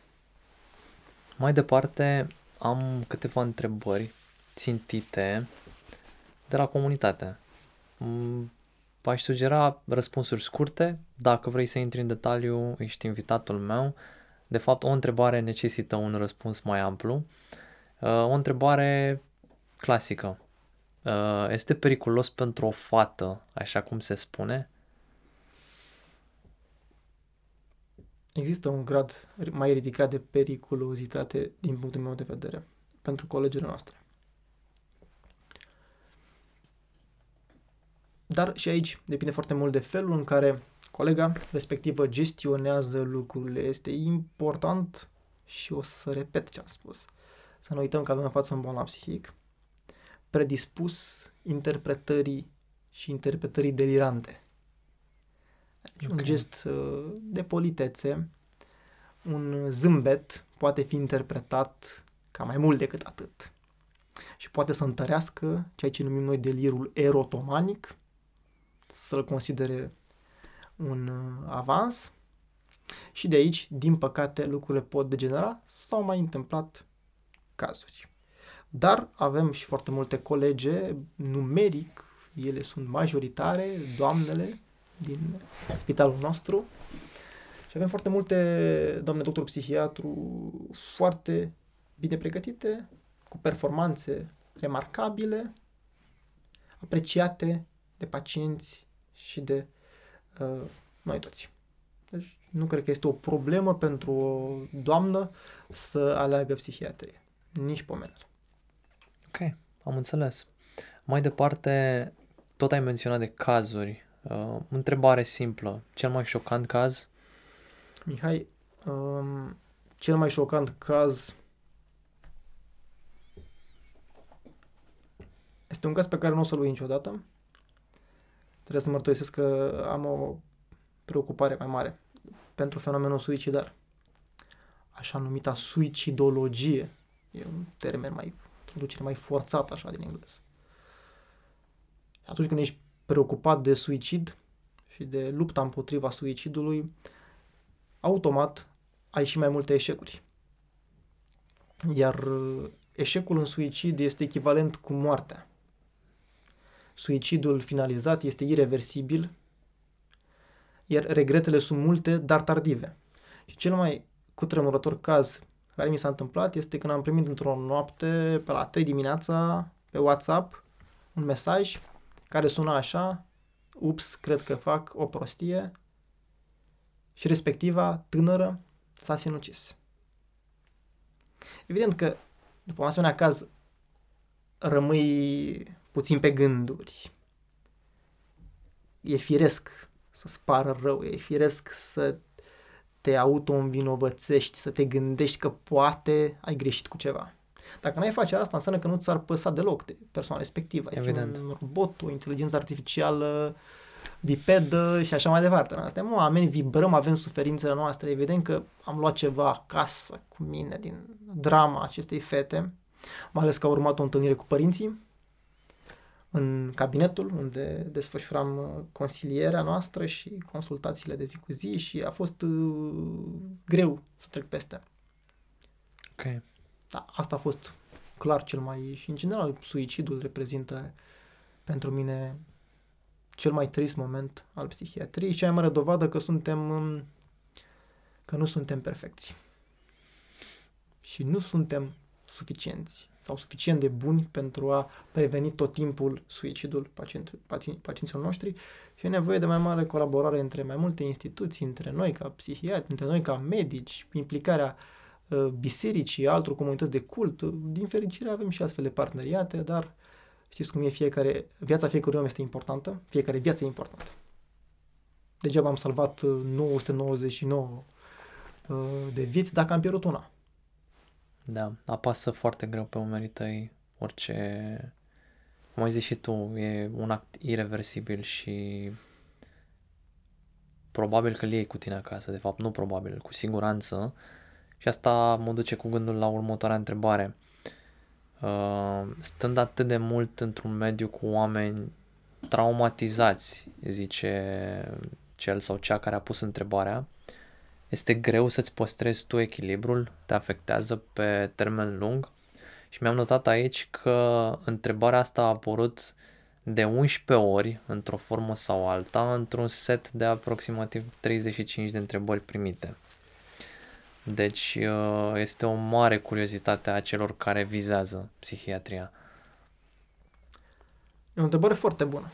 [SPEAKER 2] Mai departe, am câteva întrebări țintite de la comunitate. Mm, v-aș sugera răspunsuri scurte. Dacă vrei să intri în detaliu, ești invitatul meu. De fapt, o întrebare necesită un răspuns mai amplu. Uh, o întrebare clasică. Uh, este periculos pentru o fată, așa cum se spune?
[SPEAKER 3] Există un grad mai ridicat de periculozitate din punctul meu de vedere pentru colegele noastre. Dar și aici depinde foarte mult de felul în care colega respectivă gestionează lucrurile. Este important și o să repet ce am spus. Să nu uităm că avem în față un bolnav psihic predispus interpretării și interpretării delirante. Deci okay. un gest uh, de politețe, un zâmbet poate fi interpretat ca mai mult decât atât. Și poate să întărească ceea ce numim noi delirul erotomanic, să-l considere un uh, avans și de aici, din păcate, lucrurile pot degenera. S-au mai întâmplat cazuri. Dar avem și foarte multe colege, numeric, ele sunt majoritare, doamnele din spitalul nostru. Și avem foarte multe doamne doctor psihiatru foarte bine pregătite, cu performanțe remarcabile, apreciate de pacienți și de uh, noi toți. Deci nu cred că este o problemă pentru o doamnă să aleagă psihiatrie. Nici pomenele.
[SPEAKER 2] Ok, am înțeles. Mai departe, tot ai menționat de cazuri. Uh, întrebare simplă. Cel mai șocant caz?
[SPEAKER 3] Mihai, um, cel mai șocant caz este un caz pe care nu o să-l uit niciodată. Trebuie să mărturisesc că am o preocupare mai mare pentru fenomenul suicidar. Așa numita suicidologie. E un termen mai, traducere mai forțat așa din engleză. Atunci când ești preocupat de suicid și de lupta împotriva suicidului, automat ai și mai multe eșecuri. Iar uh, eșecul în suicid este echivalent cu moartea. Suicidul finalizat este irreversibil, iar regretele sunt multe, dar tardive. Și cel mai cutremurător caz care mi s-a întâmplat este când am primit într-o noapte, pe la 3 dimineața, pe WhatsApp, un mesaj care suna așa, ups, cred că fac o prostie, și respectiva tânără s-a sinucis. Evident că, după un asemenea caz, rămâi puțin pe gânduri. E firesc să-ți pară rău, e firesc să te auto-învinovățești, să te gândești că poate ai greșit cu ceva. Dacă n-ai face asta, înseamnă că nu ți-ar păsa deloc de persoana respectivă. Ai
[SPEAKER 2] Evident.
[SPEAKER 3] un robot, o inteligență artificială, bipedă și așa mai departe. Noi suntem oameni, vibrăm, avem suferințele noastre. Evident că am luat ceva acasă cu mine din drama acestei fete, mai ales că a urmat o întâlnire cu părinții în cabinetul unde desfășuram uh, consilierea noastră și consultațiile de zi cu zi și a fost uh, greu să trec peste.
[SPEAKER 2] Ok.
[SPEAKER 3] Da, asta a fost clar cel mai... și în general suicidul reprezintă pentru mine cel mai trist moment al psihiatriei și cea mai mare dovadă că suntem um, că nu suntem perfecți. Și nu suntem suficienți sau suficient de buni pentru a preveni tot timpul suicidul pacient, pacient, pacienților noștri și e nevoie de mai mare colaborare între mai multe instituții, între noi ca psihiatri, între noi ca medici, implicarea uh, bisericii, altor comunități de cult. Din fericire avem și astfel de parteneriate, dar știți cum e fiecare, viața fiecărui om este importantă, fiecare viață e importantă. Degeaba am salvat 999 uh, de vieți dacă am pierdut una.
[SPEAKER 2] Da, apasă foarte greu pe umerii tăi orice, cum ai zis și tu, e un act irreversibil și probabil că îl iei cu tine acasă, de fapt nu probabil, cu siguranță. Și asta mă duce cu gândul la următoarea întrebare. Uh, stând atât de mult într-un mediu cu oameni traumatizați, zice cel sau cea care a pus întrebarea, este greu să-ți păstrezi tu echilibrul, te afectează pe termen lung și mi-am notat aici că întrebarea asta a apărut de 11 ori, într-o formă sau alta, într-un set de aproximativ 35 de întrebări primite. Deci uh, este o mare curiozitate a celor care vizează psihiatria.
[SPEAKER 3] E o întrebare foarte bună.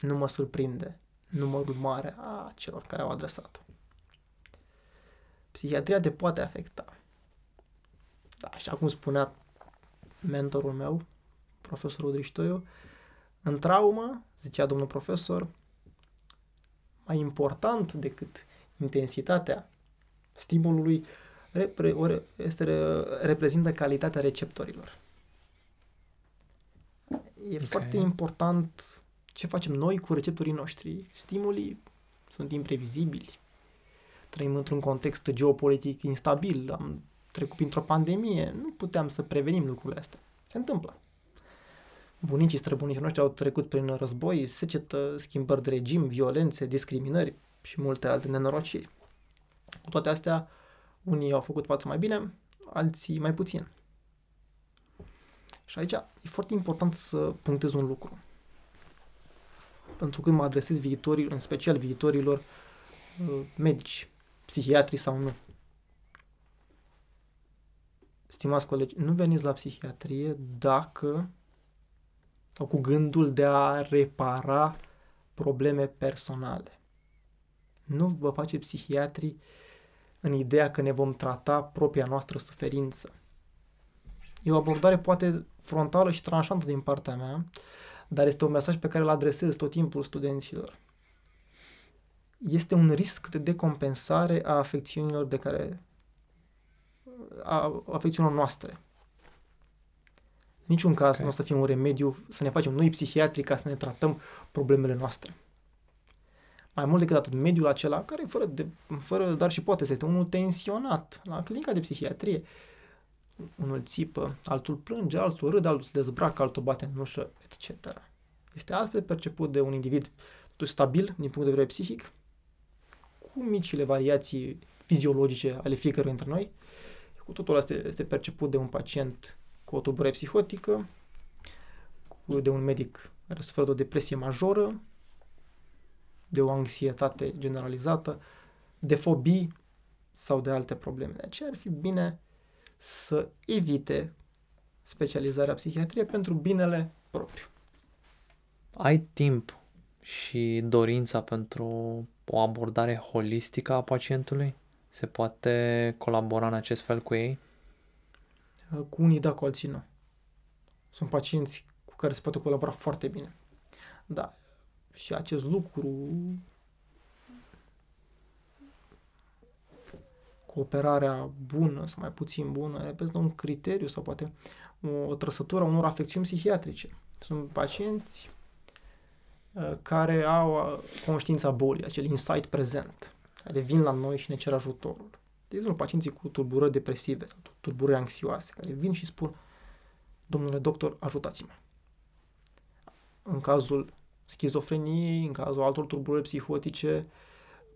[SPEAKER 3] Nu mă surprinde numărul mare a celor care au adresat-o. Psihiatria te poate afecta. Da, așa cum spunea mentorul meu, profesorul Driștoiu, în traumă, zicea domnul profesor, mai important decât intensitatea stimulului repre, este, reprezintă calitatea receptorilor. E okay. foarte important ce facem noi cu receptorii noștri. Stimulii sunt imprevizibili. Trăim într-un context geopolitic instabil, am trecut printr-o pandemie, nu puteam să prevenim lucrurile astea. Se întâmplă. Bunicii, străbunicii noștri au trecut prin război, secetă, schimbări de regim, violențe, discriminări și multe alte nenorociri. Cu toate astea, unii au făcut față mai bine, alții mai puțin. Și aici e foarte important să punctez un lucru pentru că mă adresez viitorilor, în special viitorilor uh, medici, psihiatri sau nu. Stimați colegi, nu veniți la psihiatrie dacă sau cu gândul de a repara probleme personale. Nu vă face psihiatri în ideea că ne vom trata propria noastră suferință. E o abordare poate frontală și tranșantă din partea mea, dar este un mesaj pe care îl adresez tot timpul studenților. Este un risc de decompensare a afecțiunilor de care a afecțiunilor noastre. În niciun caz okay. nu o să fie un remediu să ne facem noi psihiatri ca să ne tratăm problemele noastre. Mai mult decât atât, mediul acela, care fără, de, fără dar și poate să este unul tensionat la clinica de psihiatrie, unul țipă, altul plânge, altul râde, altul se dezbracă, altul bate în ușă, etc. Este altfel perceput de un individ stabil din punct de vedere psihic, cu micile variații fiziologice ale fiecăruia dintre noi. Cu totul asta este perceput de un pacient cu o tulburare psihotică, cu, de un medic care suferă de o depresie majoră, de o anxietate generalizată, de fobii sau de alte probleme. De aceea ar fi bine să evite specializarea psihiatriei pentru binele propriu.
[SPEAKER 2] Ai timp și dorința pentru o abordare holistică a pacientului? Se poate colabora în acest fel cu ei?
[SPEAKER 3] Cu unii da, cu alții nu. Sunt pacienți cu care se poate colabora foarte bine. Da, și acest lucru cooperarea bună sau mai puțin bună reprezintă un criteriu sau poate o, o trăsătură a unor afecțiuni psihiatrice. Sunt pacienți uh, care au uh, conștiința bolii, acel insight prezent, care vin la noi și ne cer ajutorul. De exemplu, pacienții cu tulburări depresive, tulburări anxioase, care vin și spun, domnule doctor, ajutați-mă. În cazul schizofreniei, în cazul altor tulburări psihotice,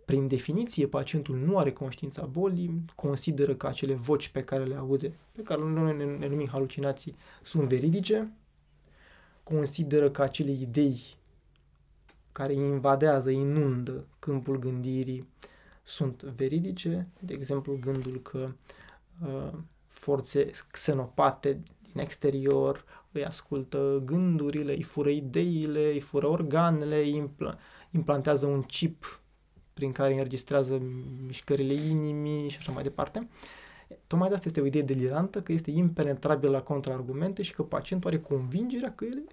[SPEAKER 3] prin definiție, pacientul nu are conștiința bolii, consideră că acele voci pe care le aude, pe care noi ne numim halucinații, sunt veridice, consideră că acele idei care invadează, inundă câmpul gândirii sunt veridice, de exemplu gândul că uh, forțe xenopate din exterior îi ascultă gândurile, îi fură ideile, îi fură organele, îi impl- implantează un chip prin care înregistrează mișcările inimii și așa mai departe. Tocmai de asta este o idee delirantă, că este impenetrabil la contraargumente și că pacientul are convingerea că ele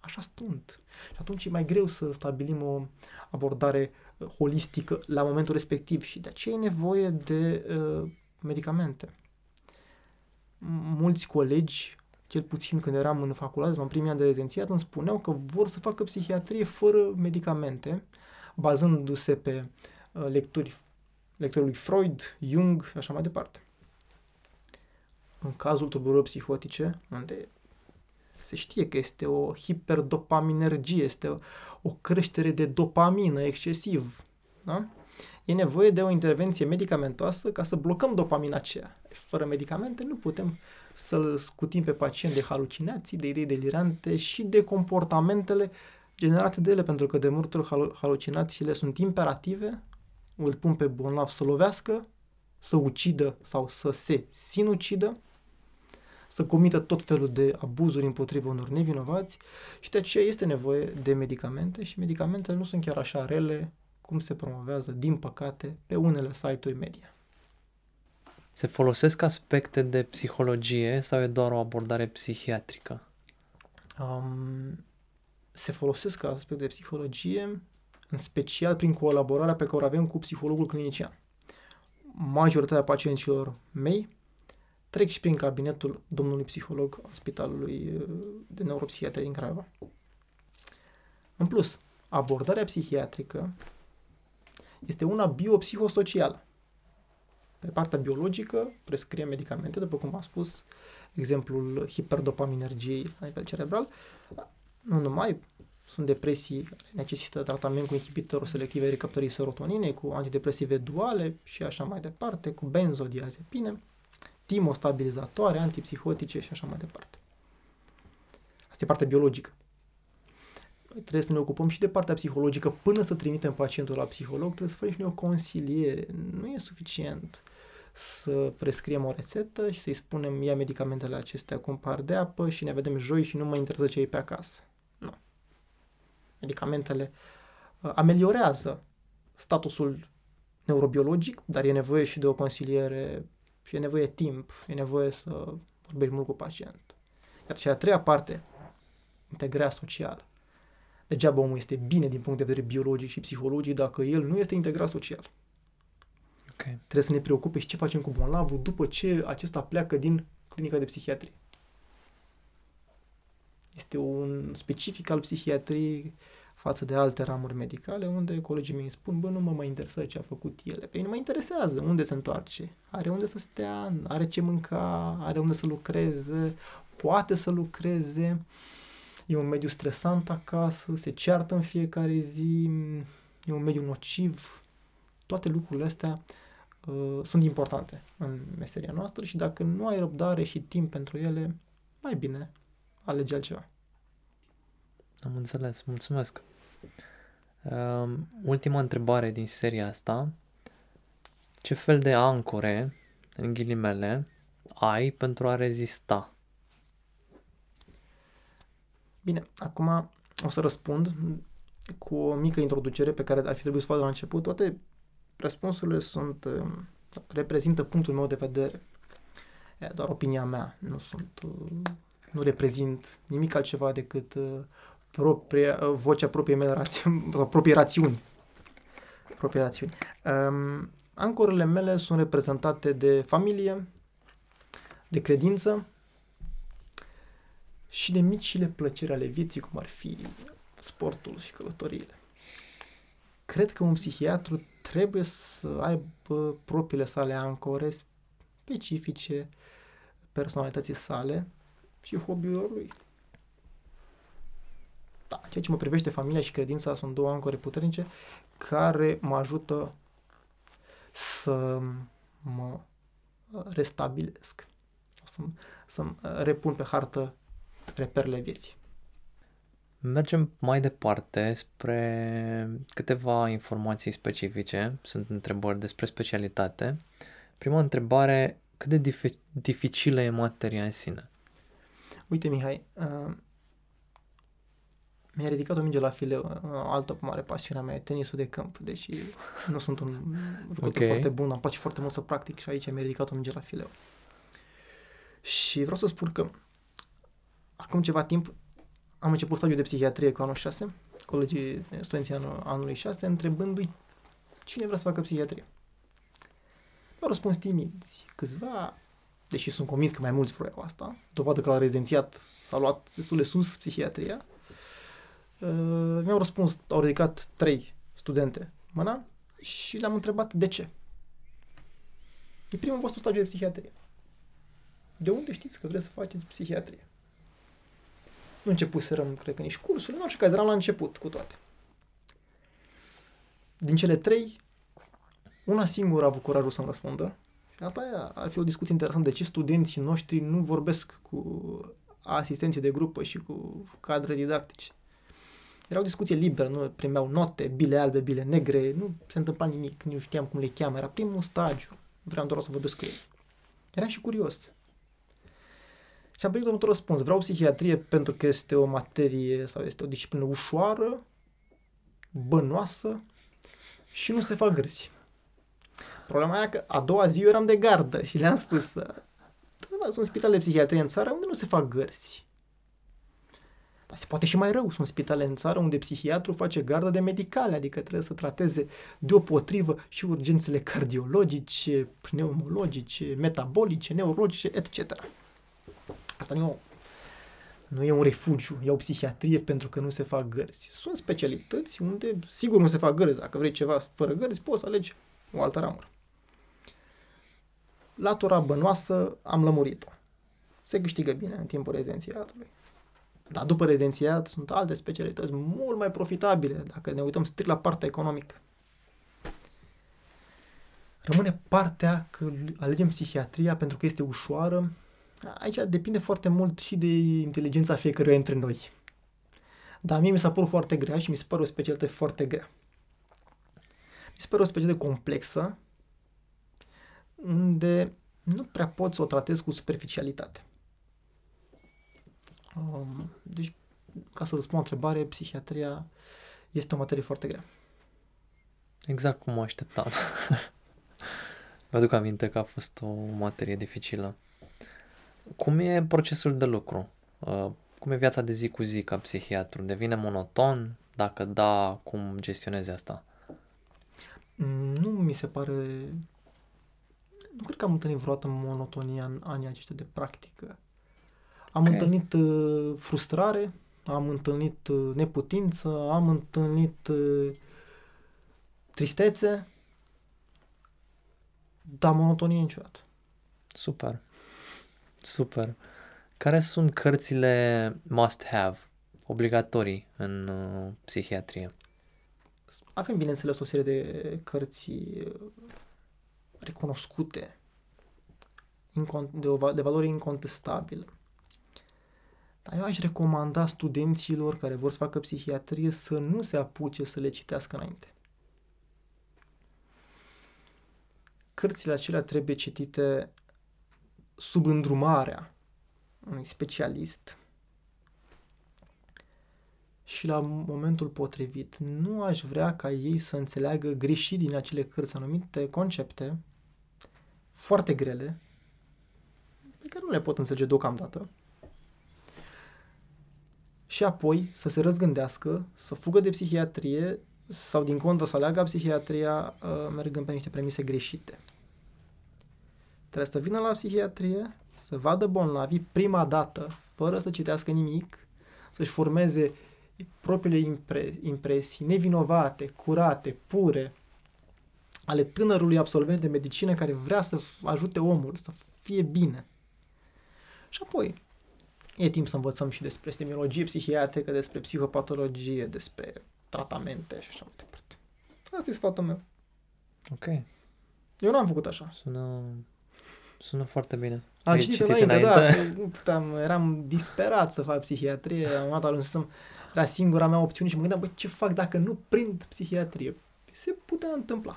[SPEAKER 3] așa sunt. Și atunci e mai greu să stabilim o abordare uh, holistică la momentul respectiv și de aceea e nevoie de uh, medicamente. Mulți colegi, cel puțin când eram în facultate sau în primii ani de rezidențiat, îmi spuneau că vor să facă psihiatrie fără medicamente, bazându-se pe uh, lecturi, lecturile lui Freud, Jung și așa mai departe. În cazul tulburării psihotice, unde se știe că este o hiperdopaminergie, este o, o creștere de dopamină excesiv, da? E nevoie de o intervenție medicamentoasă ca să blocăm dopamina aceea. Fără medicamente nu putem să-l scutim pe pacient de halucinații, de idei delirante și de comportamentele generate de ele, pentru că de multe ori halucinațiile sunt imperative, îl pun pe bolnav să lovească, să ucidă sau să se sinucidă, să comită tot felul de abuzuri împotriva unor nevinovați și de aceea este nevoie de medicamente și medicamentele nu sunt chiar așa rele cum se promovează, din păcate, pe unele site-uri media.
[SPEAKER 2] Se folosesc aspecte de psihologie sau e doar o abordare psihiatrică?
[SPEAKER 3] Um, se folosesc ca aspect de psihologie, în special prin colaborarea pe care o avem cu psihologul clinician. Majoritatea pacienților mei trec și prin cabinetul domnului psiholog al Spitalului uh, de Neuropsihiatrie din Craiova. În plus, abordarea psihiatrică este una biopsihosocială. Pe partea biologică prescrie medicamente, după cum am spus, exemplul hiperdopaminergiei la nivel cerebral, nu numai, sunt depresii care necesită tratament cu inhibitorul selectiv ai recaptării serotoninei, cu antidepresive duale și așa mai departe, cu benzodiazepine, timostabilizatoare, antipsihotice și așa mai departe. Asta e partea biologică. Trebuie să ne ocupăm și de partea psihologică până să trimitem pacientul la psiholog, trebuie să facem și noi o consiliere. Nu e suficient să prescriem o rețetă și să-i spunem ia medicamentele acestea cu un par de apă și ne vedem joi și nu mă interesează ce e pe acasă. Nu. Medicamentele uh, ameliorează statusul neurobiologic, dar e nevoie și de o consiliere și e nevoie de timp, e nevoie să vorbești mult cu pacient. Iar cea a treia parte, integrarea socială. Degeaba omul este bine din punct de vedere biologic și psihologic dacă el nu este integrat social.
[SPEAKER 2] Okay.
[SPEAKER 3] Trebuie să ne preocupe și ce facem cu bolnavul după ce acesta pleacă din clinica de psihiatrie. Este un specific al psihiatriei față de alte ramuri medicale, unde colegii mei îmi spun, bă, nu mă mai interesează ce a făcut el. Pe ei nu mă interesează unde se întoarce, are unde să stea, are ce mânca, are unde să lucreze, poate să lucreze, e un mediu stresant acasă, se ceartă în fiecare zi, e un mediu nociv. Toate lucrurile astea uh, sunt importante în meseria noastră și dacă nu ai răbdare și timp pentru ele, mai bine alege altceva.
[SPEAKER 2] Am înțeles, mulțumesc. Uh, ultima întrebare din seria asta. Ce fel de ancore, în ghilimele, ai pentru a rezista?
[SPEAKER 3] Bine, acum o să răspund cu o mică introducere pe care ar fi trebuit să fac la început. Toate răspunsurile sunt, um, reprezintă punctul meu de vedere. E doar opinia mea, nu sunt, uh, nu reprezint nimic altceva decât uh, propria, uh, vocea propriei mele rațiuni, sau proprii rațiuni. Proprii rațiuni. Um, ancorele mele sunt reprezentate de familie, de credință și de micile plăceri ale vieții, cum ar fi sportul și călătoriile. Cred că un psihiatru trebuie să aibă propriile sale ancore specifice personalității sale și hobby-urilor lui. Da, ceea ce mă privește familia și credința sunt două ancore puternice care mă ajută să mă restabilesc, să, să repun pe hartă reperele vieții.
[SPEAKER 2] Mergem mai departe spre câteva informații specifice. Sunt întrebări despre specialitate. Prima întrebare, cât de dif- dificilă e materia în sine?
[SPEAKER 3] Uite, Mihai, uh, mi-a ridicat o minge la fileu, uh, altă mare pasiune a mea e tenisul de câmp, deși nu sunt un jucător okay. foarte bun, am place foarte mult să practic și aici mi-a ridicat o minge la fileu. Și vreau să spun că acum ceva timp am început stagiul de psihiatrie cu anul 6, colegii studenții anul, anului 6, întrebându-i cine vrea să facă psihiatrie. Mi-au răspuns timizi, câțiva, deși sunt convins că mai mulți vreau asta, dovadă că la rezidențiat s-a luat destul de sus psihiatria, uh, mi-au răspuns, au ridicat trei studente mâna și le-am întrebat de ce. E primul vostru stagiu de psihiatrie. De unde știți că vreți să faceți psihiatrie? Nu începuserăm, cred că nici cursul, în orice caz, eram la început cu toate. Din cele trei, una singură a avut curajul să-mi răspundă. Și asta ar fi o discuție interesantă. De ce studenții noștri nu vorbesc cu asistenții de grupă și cu cadre didactice? Era o discuție liberă, nu primeau note, bile albe, bile negre, nu se întâmpla nimic, nu știam cum le cheamă, era primul stagiu. Vreau doar să vorbesc cu ei. Eram și curios. Și am primit următorul răspuns. Vreau psihiatrie pentru că este o materie sau este o disciplină ușoară, bănoasă și nu se fac gârzi. Problema era că a doua zi eu eram de gardă și le-am spus da, sunt spitale de psihiatrie în țară unde nu se fac gărzi. Dar se poate și mai rău. Sunt spitale în țară unde psihiatru face gardă de medicale, adică trebuie să trateze deopotrivă și urgențele cardiologice, pneumologice, metabolice, neurologice, etc. Asta nu e, o, nu e un refugiu, e o psihiatrie pentru că nu se fac gărzi. Sunt specialități unde sigur nu se fac gărzi. Dacă vrei ceva fără gărzi, poți să alegi o altă ramură. Latura bănoasă am lămurit-o. Se câștigă bine în timpul rezidențiatului. Dar după rezidențiat sunt alte specialități mult mai profitabile dacă ne uităm strict la partea economică. Rămâne partea că alegem psihiatria pentru că este ușoară Aici depinde foarte mult și de inteligența fiecăruia dintre noi. Dar mie mi s-a părut foarte grea și mi se pare o specialitate foarte grea. Mi se pare o specialitate complexă, unde nu prea pot să o tratez cu superficialitate. Um, deci, ca să răspund o întrebare, psihiatria este o materie foarte grea.
[SPEAKER 2] Exact cum mă așteptam. [laughs] Vă aduc aminte că a fost o materie dificilă. Cum e procesul de lucru? Uh, cum e viața de zi cu zi ca psihiatru? Devine monoton? Dacă da, cum gestionezi asta?
[SPEAKER 3] Nu mi se pare... Nu cred că am întâlnit vreodată monotonia în anii aceștia de practică. Am okay. întâlnit uh, frustrare am întâlnit uh, neputință, am întâlnit uh, tristețe, dar monotonie niciodată.
[SPEAKER 2] Super. Super. Care sunt cărțile must-have, obligatorii în uh, psihiatrie?
[SPEAKER 3] Avem, bineînțeles, o serie de cărți uh, recunoscute, incon- de, o, va- de valoare incontestabilă. Dar eu aș recomanda studenților care vor să facă psihiatrie să nu se apuce să le citească înainte. Cărțile acelea trebuie citite sub îndrumarea unui specialist și la momentul potrivit. Nu aș vrea ca ei să înțeleagă greșit din acele cărți anumite concepte foarte grele pe care nu le pot înțelege deocamdată și apoi să se răzgândească, să fugă de psihiatrie sau din contră să aleagă psihiatria uh, mergând pe niște premise greșite. Trebuie să vină la psihiatrie, să vadă bolnavii prima dată, fără să citească nimic, să-și formeze propriile impre- impresii nevinovate, curate, pure, ale tânărului absolvent de medicină care vrea să ajute omul să fie bine. Și apoi, e timp să învățăm și despre semiologie psihiatrică, despre psihopatologie, despre tratamente și așa mai departe. Asta e sfatul meu.
[SPEAKER 2] Ok.
[SPEAKER 3] Eu nu am făcut așa.
[SPEAKER 2] Sună, sună foarte bine.
[SPEAKER 3] Am
[SPEAKER 2] Ai
[SPEAKER 3] citit,
[SPEAKER 2] citit
[SPEAKER 3] înainte,
[SPEAKER 2] înainte?
[SPEAKER 3] da, că nu puteam, eram disperat să fac psihiatrie, am dat ajunsesem, era singura mea opțiune și mă gândeam, băi, ce fac dacă nu prind psihiatrie? Se putea întâmpla.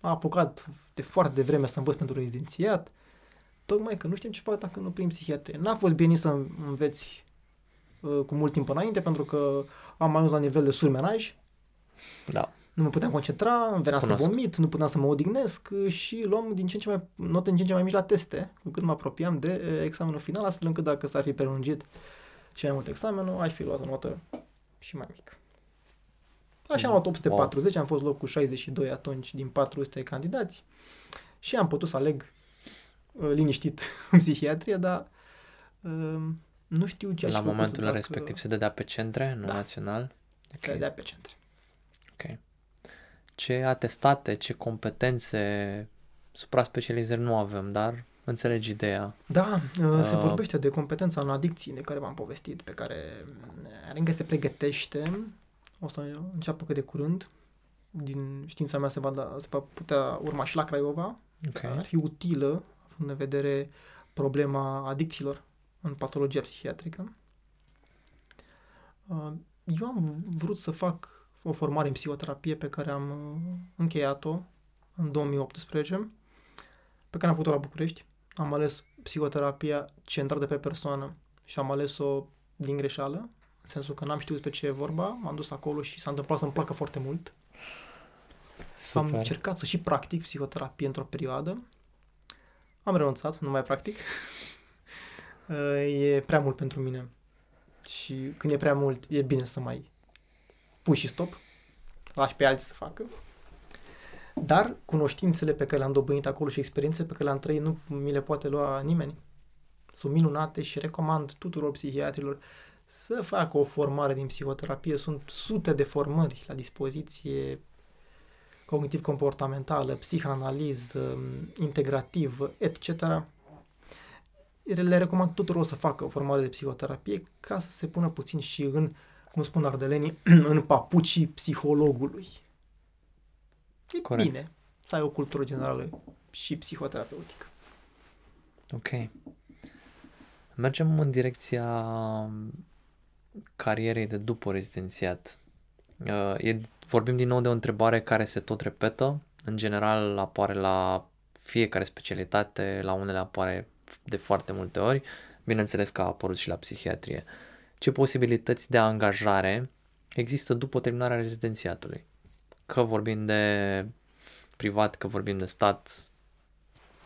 [SPEAKER 3] Am apucat de foarte devreme să învăț pentru rezidențiat, tocmai că nu știm ce fac dacă nu prind psihiatrie. N-a fost bine să înveți uh, cu mult timp înainte, pentru că am ajuns la nivel de surmenaj,
[SPEAKER 2] Da.
[SPEAKER 3] Nu mă puteam concentra, îmi venea
[SPEAKER 2] Cunosc.
[SPEAKER 3] să vomit, nu puteam să mă odihnesc uh, și luam din ce în ce mai, note din ce în ce mai mici la teste, cu cât mă apropiam de uh, examenul final, astfel încât dacă s-ar fi prelungit și mai mult examenul, aș fi luat o notă și mai mică. Așa am luat 840, am fost locul 62 atunci din 400 candidați și am putut să aleg uh, liniștit [laughs] în psihiatrie, dar uh, nu știu ce aș
[SPEAKER 2] La
[SPEAKER 3] fi făcut
[SPEAKER 2] momentul
[SPEAKER 3] dacă
[SPEAKER 2] respectiv se dădea pe centre, nu
[SPEAKER 3] Da.
[SPEAKER 2] național.
[SPEAKER 3] Se dea pe centre.
[SPEAKER 2] ok. Ce atestate, ce competențe, supra-specializări nu avem, dar înțelegi ideea.
[SPEAKER 3] Da, uh, se
[SPEAKER 2] Uh,
[SPEAKER 3] vorbește de competența în adicții de care v-am povestit, pe care uh, încă se pregătește, o să înceapă cât de curând, din știința mea se va, da, se va putea urma și la Craiova,
[SPEAKER 2] Ok.
[SPEAKER 3] ar fi utilă, având în vedere problema adicțiilor în patologia psihiatrică. Uh, Eu am vrut să fac o formare în psihoterapie pe care am uh, încheiat-o în 2018, pe care am făcut-o la București. Am ales psihoterapia centrată pe persoană și am ales-o din greșeală, în sensul că n-am știut despre ce e vorba, m-am dus acolo și s-a întâmplat să-mi placă foarte mult. Am
[SPEAKER 2] Super.
[SPEAKER 3] încercat să și practic psihoterapie într-o perioadă. Am renunțat, nu mai practic. [laughs] e prea mult pentru mine. Și când e prea mult, e bine să mai pui și stop. Lași pe alții să facă. Dar cunoștințele pe care le-am dobândit acolo și experiențele pe care le-am trăit nu mi le poate lua nimeni. Sunt minunate și recomand tuturor psihiatrilor să facă o formare din psihoterapie. Sunt sute de formări la dispoziție cognitiv-comportamentală, psihanaliză, integrativ, etc. Le recomand tuturor să facă o formare de psihoterapie ca să se pună puțin și în, cum spun ardelenii, [clears throat] în papucii psihologului. E
[SPEAKER 2] Corect.
[SPEAKER 3] bine să ai o cultură generală și psihoterapeutică.
[SPEAKER 2] Ok. Mergem în direcția carierei de după rezidențiat. Uh, E, vorbim din nou de o întrebare care se tot repetă. În general apare la fiecare specialitate, la unele apare de foarte multe ori. Bineînțeles că a apărut și la psihiatrie. Ce posibilități de angajare există după terminarea rezidențiatului? Că vorbim de privat, că vorbim de stat,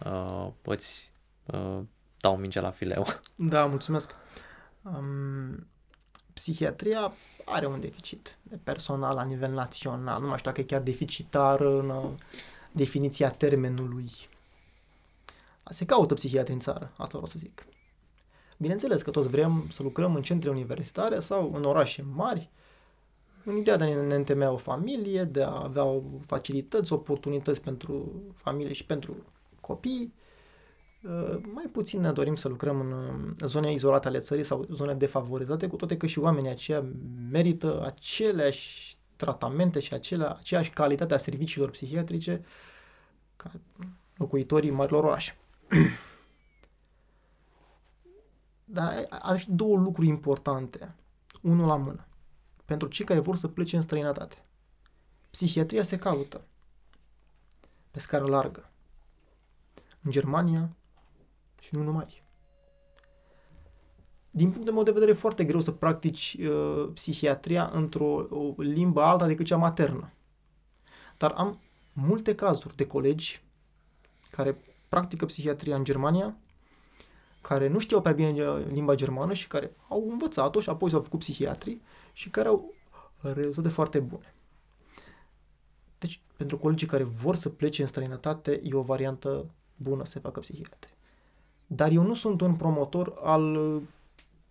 [SPEAKER 2] uh, îți uh, dau mingea la fileu.
[SPEAKER 3] Da, mulțumesc. Um, psihiatria are un deficit de personal la nivel național. Nu mai știu dacă e chiar deficitar în uh, definiția termenului. Se caută psihiatri în țară, asta vreau să zic. Bineînțeles că toți vrem să lucrăm în centre universitare sau în orașe mari, în ideea de a ne întemeia o familie, de a avea facilități, oportunități pentru familie și pentru copii. Uh, mai puțin ne dorim să lucrăm în uh, zone izolate ale țării sau zone defavorizate, cu toate că și oamenii aceia merită aceleași tratamente și acelea, aceeași calitate a serviciilor psihiatrice ca locuitorii marilor orașe. [clears throat] Dar ar fi două lucruri importante, unul la mână, pentru cei care vor să plece în străinătate. Psihiatria se caută pe scară largă. În Germania și nu numai. Din punctul meu de vedere, e foarte greu să practici uh, psihiatria într-o limbă alta decât cea maternă. Dar am multe cazuri de colegi care practică psihiatria în Germania, care nu știau prea bine limba germană și care au învățat-o și apoi s-au făcut psihiatrii și care au rezultate foarte bune. Deci, pentru colegii care vor să plece în străinătate, e o variantă bună să facă psihiatrie. Dar eu nu sunt un promotor al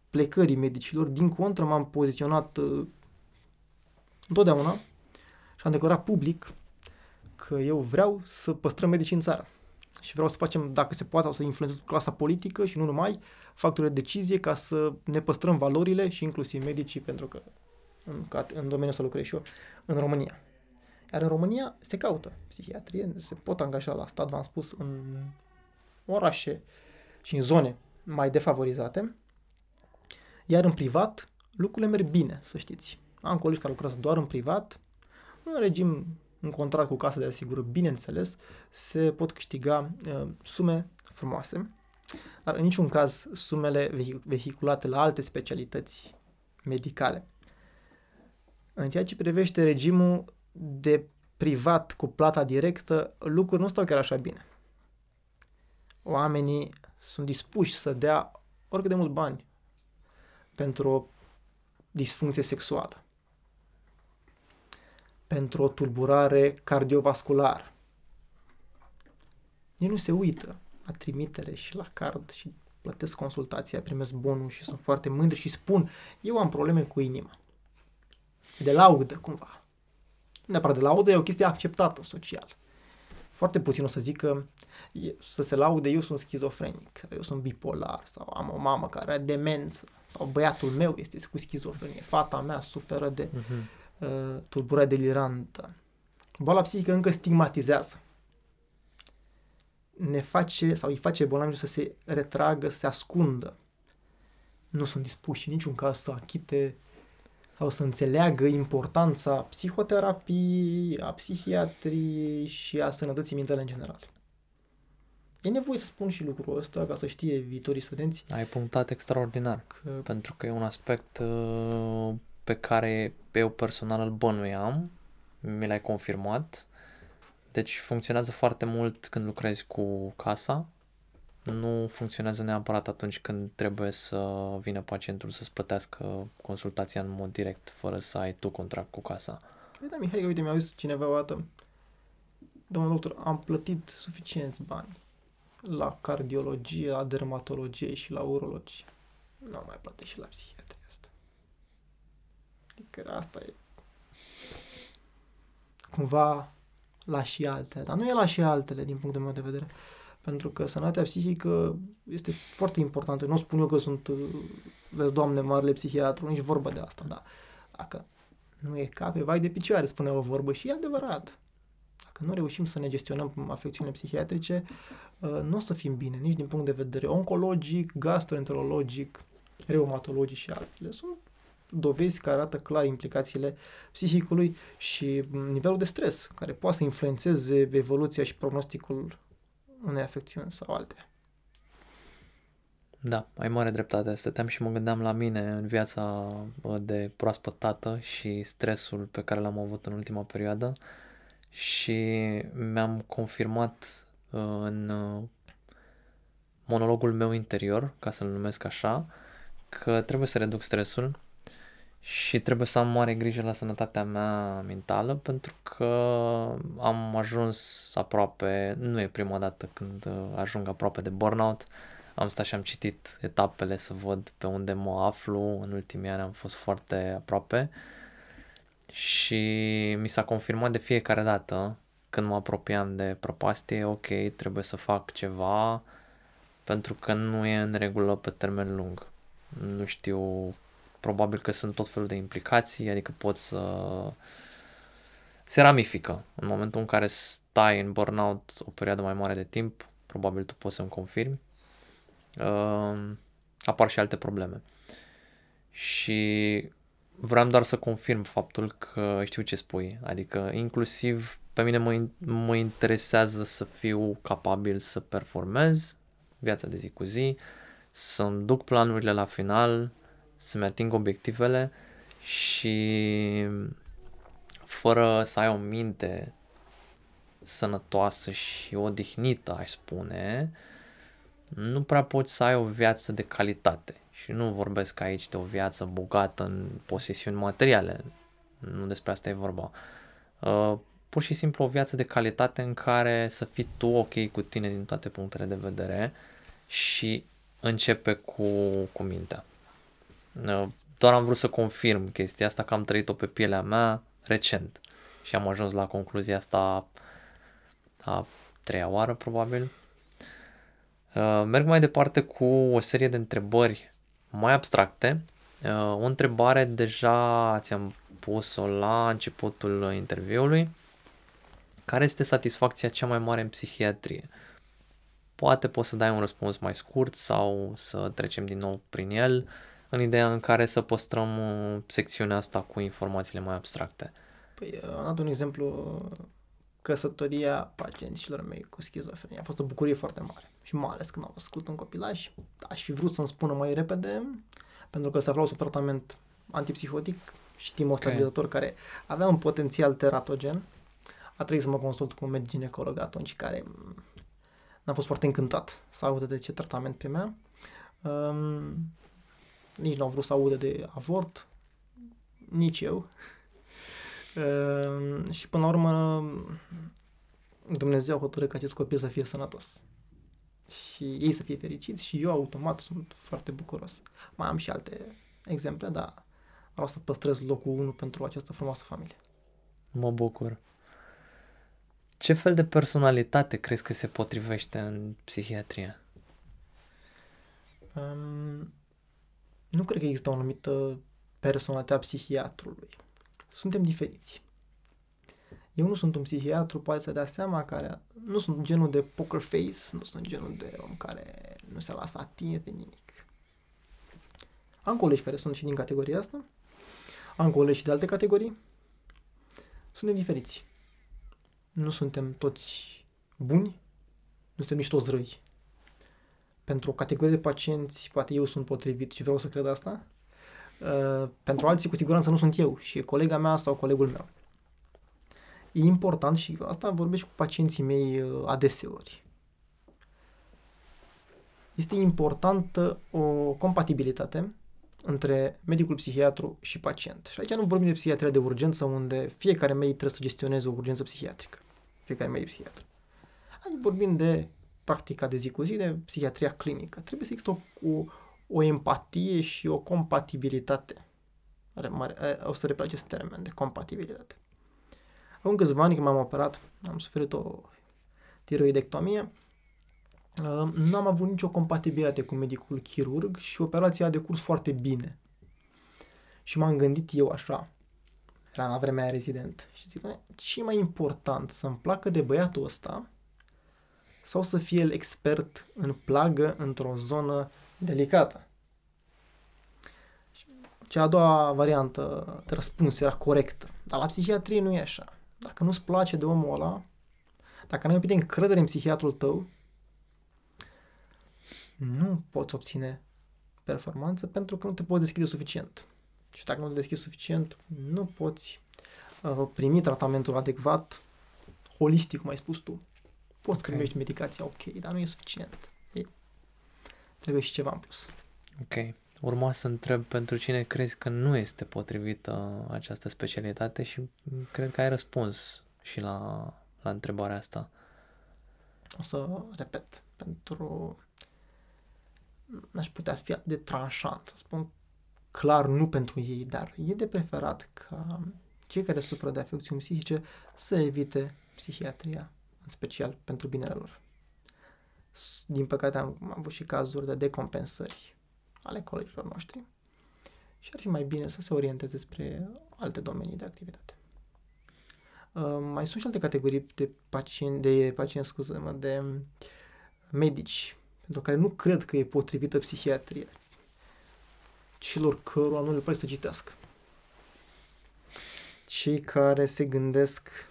[SPEAKER 3] plecării medicilor, din contră m-am poziționat uh, întotdeauna și am declarat public că eu vreau să păstrăm medicii în țară. Și vreau să facem, dacă se poate, o să influențez clasa politică și nu numai, factorii de decizie ca să ne păstrăm valorile și inclusiv medicii, pentru că în, în domeniul să lucrez și eu, în România. Iar în România se caută psihiatrie, se pot angaja la stat, v-am spus, în orașe și în zone mai defavorizate, iar în privat lucrurile merg bine, să știți. Am colegi care lucrează doar în privat, în regim în contract cu casa de asigură, bineînțeles, se pot câștiga uh, sume frumoase, dar în niciun caz sumele vehiculate la alte specialități medicale. În ceea ce privește regimul de privat cu plata directă, lucrurile nu stau chiar așa bine. Oamenii sunt dispuși să dea oricât de mult bani pentru o disfuncție sexuală pentru o tulburare cardiovasculară. Ei nu se uită la trimitere și la card și plătesc consultația, primesc bonul și sunt foarte mândri și spun, eu am probleme cu inima. De laudă, cumva. Nu neapărat de laudă, e o chestie acceptată social. Foarte puțin o să zică, să se laude, eu sunt schizofrenic, eu sunt bipolar, sau am o mamă care are demență, sau băiatul meu este cu schizofrenie, fata mea suferă de... Uh-huh uh, tulburare delirantă. Boala psihică încă stigmatizează. Ne face, sau îi face bolnavii să se retragă, să se ascundă. Nu sunt dispuși în niciun caz să achite sau să înțeleagă importanța psihoterapiei, a psihiatriei și a sănătății mentale în general. E nevoie să spun și lucrul ăsta ca să știe viitorii studenți.
[SPEAKER 2] Ai punctat extraordinar, că... pentru că e un aspect uh, pe care eu personal îl bănuiam, mi l-ai confirmat. Deci funcționează foarte mult când lucrezi cu casa, nu funcționează neapărat atunci când trebuie să vină pacientul să-ți plătească consultația în mod direct, fără să ai tu contract cu casa.
[SPEAKER 3] Păi da, Mihai, uite, mi-a zis cineva o dată, domnul doctor, am plătit suficienți bani la cardiologie, la dermatologie și la urologie. Nu mai plătești și la psihiatrie. Adică asta e cumva la și altele. Dar nu e la și altele din punctul meu de vedere. Pentru că sănătatea psihică este foarte importantă. Nu spun eu că sunt, vezi, doamne, marele psihiatru, nici vorba de asta, dar dacă nu e cap, e vai de picioare, spune o vorbă și e adevărat. Dacă nu reușim să ne gestionăm afecțiunile psihiatrice, uh, nu o să fim bine, nici din punct de vedere oncologic, gastroenterologic, reumatologic și altele. Sunt dovezi care arată clar implicațiile psihicului și nivelul de stres, care poate să influențeze evoluția și prognosticul unei afecțiuni sau alte.
[SPEAKER 2] Da, ai mare dreptate. Stăteam și mă gândeam la mine în viața de proaspăt tată și stresul pe care l-am avut în ultima perioadă și mi-am confirmat uh, în uh, monologul meu interior, ca să-l numesc așa, că trebuie să reduc stresul și trebuie să am mare grijă la sănătatea mea mentală pentru că am ajuns aproape, nu e prima dată când ajung aproape de burnout, am stat și am citit etapele să văd pe unde mă aflu. În ultimii ani am fost foarte aproape și mi s-a confirmat de fiecare dată când mă apropiam de prăpastie, ok, trebuie să fac ceva pentru că nu e în regulă pe termen lung. Nu știu, probabil că sunt tot felul de implicații, adică pot să se ramifică. În momentul în care stai în burnout o perioadă mai mare de timp, probabil tu poți să-mi confirmi, uh, apar și alte probleme. Și vreau doar să confirm faptul că știu ce spui, adică inclusiv pe mine mă, mă interesează să fiu capabil să performez viața de zi cu zi, să-mi duc planurile la final, să-mi ating obiectivele și fără să ai o minte sănătoasă și odihnită, aș spune, nu prea poți să ai o viață de calitate. Și nu vorbesc aici de o viață bogată în posesiuni materiale. Nu despre asta e vorba. Uh, pur și simplu o viață de calitate în care să fii tu ok cu tine din toate punctele de vedere și începe cu, cu mintea. Uh, doar am vrut să confirm chestia asta că am trăit-o pe pielea mea recent și am ajuns la concluzia asta a treia oară probabil. Uh, merg mai departe cu o serie de întrebări mai abstracte. Uh, o întrebare deja ți-am pus-o la începutul interviului. Care este satisfacția cea mai mare în psihiatrie? Poate poți să dai un răspuns mai scurt sau să trecem din nou prin el, în ideea în care să păstrăm uh, secțiunea asta cu informațiile mai abstracte.
[SPEAKER 3] Păi, am dat un exemplu, căsătoria pacienților mei cu schizofrenie. A fost o bucurie foarte mare și mai ales când am născut un copilaj. Aș fi vrut să-mi spună mai repede, pentru că se aflau sub tratament antipsihotic și timostabilizator okay. care avea un potențial teratogen. A trebuit să mă consult cu un medic ginecolog atunci care n-a fost foarte încântat să audă de ce tratament pe mea. Um, nici nu au vrut să audă de avort, nici eu. Um, și până la urmă Dumnezeu a hotărât ca acest copil să fie sănătos. Și ei să fie fericiți și eu automat sunt foarte bucuros. Mai am și alte exemple, dar vreau să păstrez locul 1 pentru această frumoasă familie.
[SPEAKER 2] Mă bucur. Ce fel de personalitate crezi că se potrivește în psihiatrie?
[SPEAKER 3] Um, nu cred că există o anumită personalitate a psihiatrului. Suntem diferiți. Eu nu sunt un psihiatru, poate să dea seama, care nu sunt genul de poker face, nu sunt genul de om care nu se lasă atins de nimic. Am colegi care sunt și din categoria asta, am colegi și de alte categorii. Suntem diferiți nu suntem toți buni, nu suntem nici toți răi. Pentru o categorie de pacienți, poate eu sunt potrivit și vreau să cred asta. Uh, pentru alții, cu siguranță, nu sunt eu și colega mea sau colegul meu. E important și asta vorbești cu pacienții mei uh, adeseori. Este importantă o compatibilitate între medicul psihiatru și pacient. Și aici nu vorbim de psihiatria de urgență, unde fiecare medic trebuie să gestioneze o urgență psihiatrică fiecare medic psihiatru. Aici vorbim de practica de zi cu zi, de psihiatria clinică. Trebuie să există o, o, o empatie și o compatibilitate. O să repet acest termen de compatibilitate. Acum câțiva ani când m-am operat, am suferit o tiroidectomie, uh, nu am avut nicio compatibilitate cu medicul chirurg și operația a decurs foarte bine. Și m-am gândit eu așa, era la vremea aia rezident. Și zic, ce mai important, să-mi placă de băiatul ăsta sau să fie el expert în plagă într-o zonă delicată? Cea a doua variantă de răspuns era corectă. Dar la psihiatrie nu e așa. Dacă nu-ți place de omul ăla, dacă nu ai de încredere în psihiatrul tău, nu poți obține performanță pentru că nu te poți deschide suficient. Și dacă nu te deschizi suficient, nu poți uh, primi tratamentul adecvat, holistic, cum ai spus tu. Poți okay. primești medicația, ok, dar nu e suficient. E, trebuie și ceva în plus.
[SPEAKER 2] Ok. Urma să întreb pentru cine crezi că nu este potrivită această specialitate și cred că ai răspuns și la, la întrebarea asta.
[SPEAKER 3] O să repet. Pentru n-aș putea fi atât de tranșant, să spun clar nu pentru ei, dar e de preferat ca cei care suferă de afecțiuni psihice să evite psihiatria, în special pentru binele lor. Din păcate am, am avut și cazuri de decompensări ale colegilor noștri și ar fi mai bine să se orienteze spre alte domenii de activitate. Uh, mai sunt și alte categorii de pacienți, de pacienți, scuze de medici, pentru care nu cred că e potrivită psihiatria, celor cărora nu le place să citească. Cei care se gândesc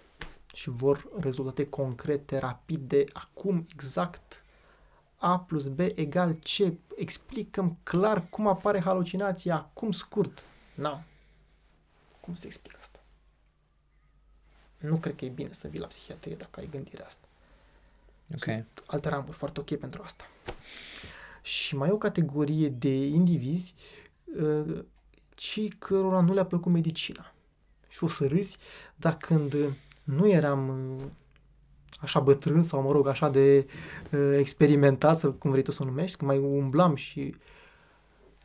[SPEAKER 3] și vor rezultate concrete, rapide, acum exact A plus B egal C. Explicăm clar cum apare halucinația, acum scurt. Nu. Cum se explică asta? Nu cred că e bine să vii la psihiatrie dacă ai gândirea asta.
[SPEAKER 2] Ok.
[SPEAKER 3] Sunt alte ramuri foarte ok pentru asta. Și mai e o categorie de indivizi uh, cei cărora nu le-a plăcut medicina. Și o să râzi, dar când nu eram uh, așa bătrân sau, mă rog, așa de uh, experimentat, sau cum vrei tu să o numești, când mai umblam și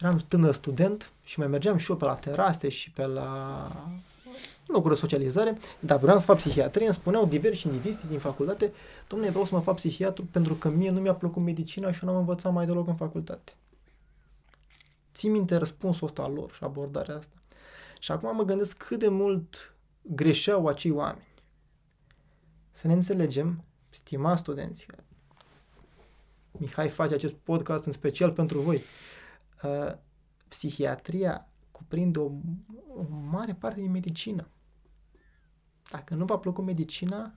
[SPEAKER 3] eram tânăr student și mai mergeam și eu pe la terase și pe la locuri de socializare, dar vreau să fac psihiatrie, îmi spuneau diversi indivizi din facultate, domnule, vreau să mă fac psihiatru pentru că mie nu mi-a plăcut medicina și nu am învățat mai deloc în facultate. Ții minte răspunsul ăsta al lor și abordarea asta. Și acum mă gândesc cât de mult greșeau acei oameni. Să ne înțelegem, stimați studenți, Mihai face acest podcast în special pentru voi. Uh, psihiatria cuprinde o, o mare parte din medicină. Dacă nu v-a plăcut medicina,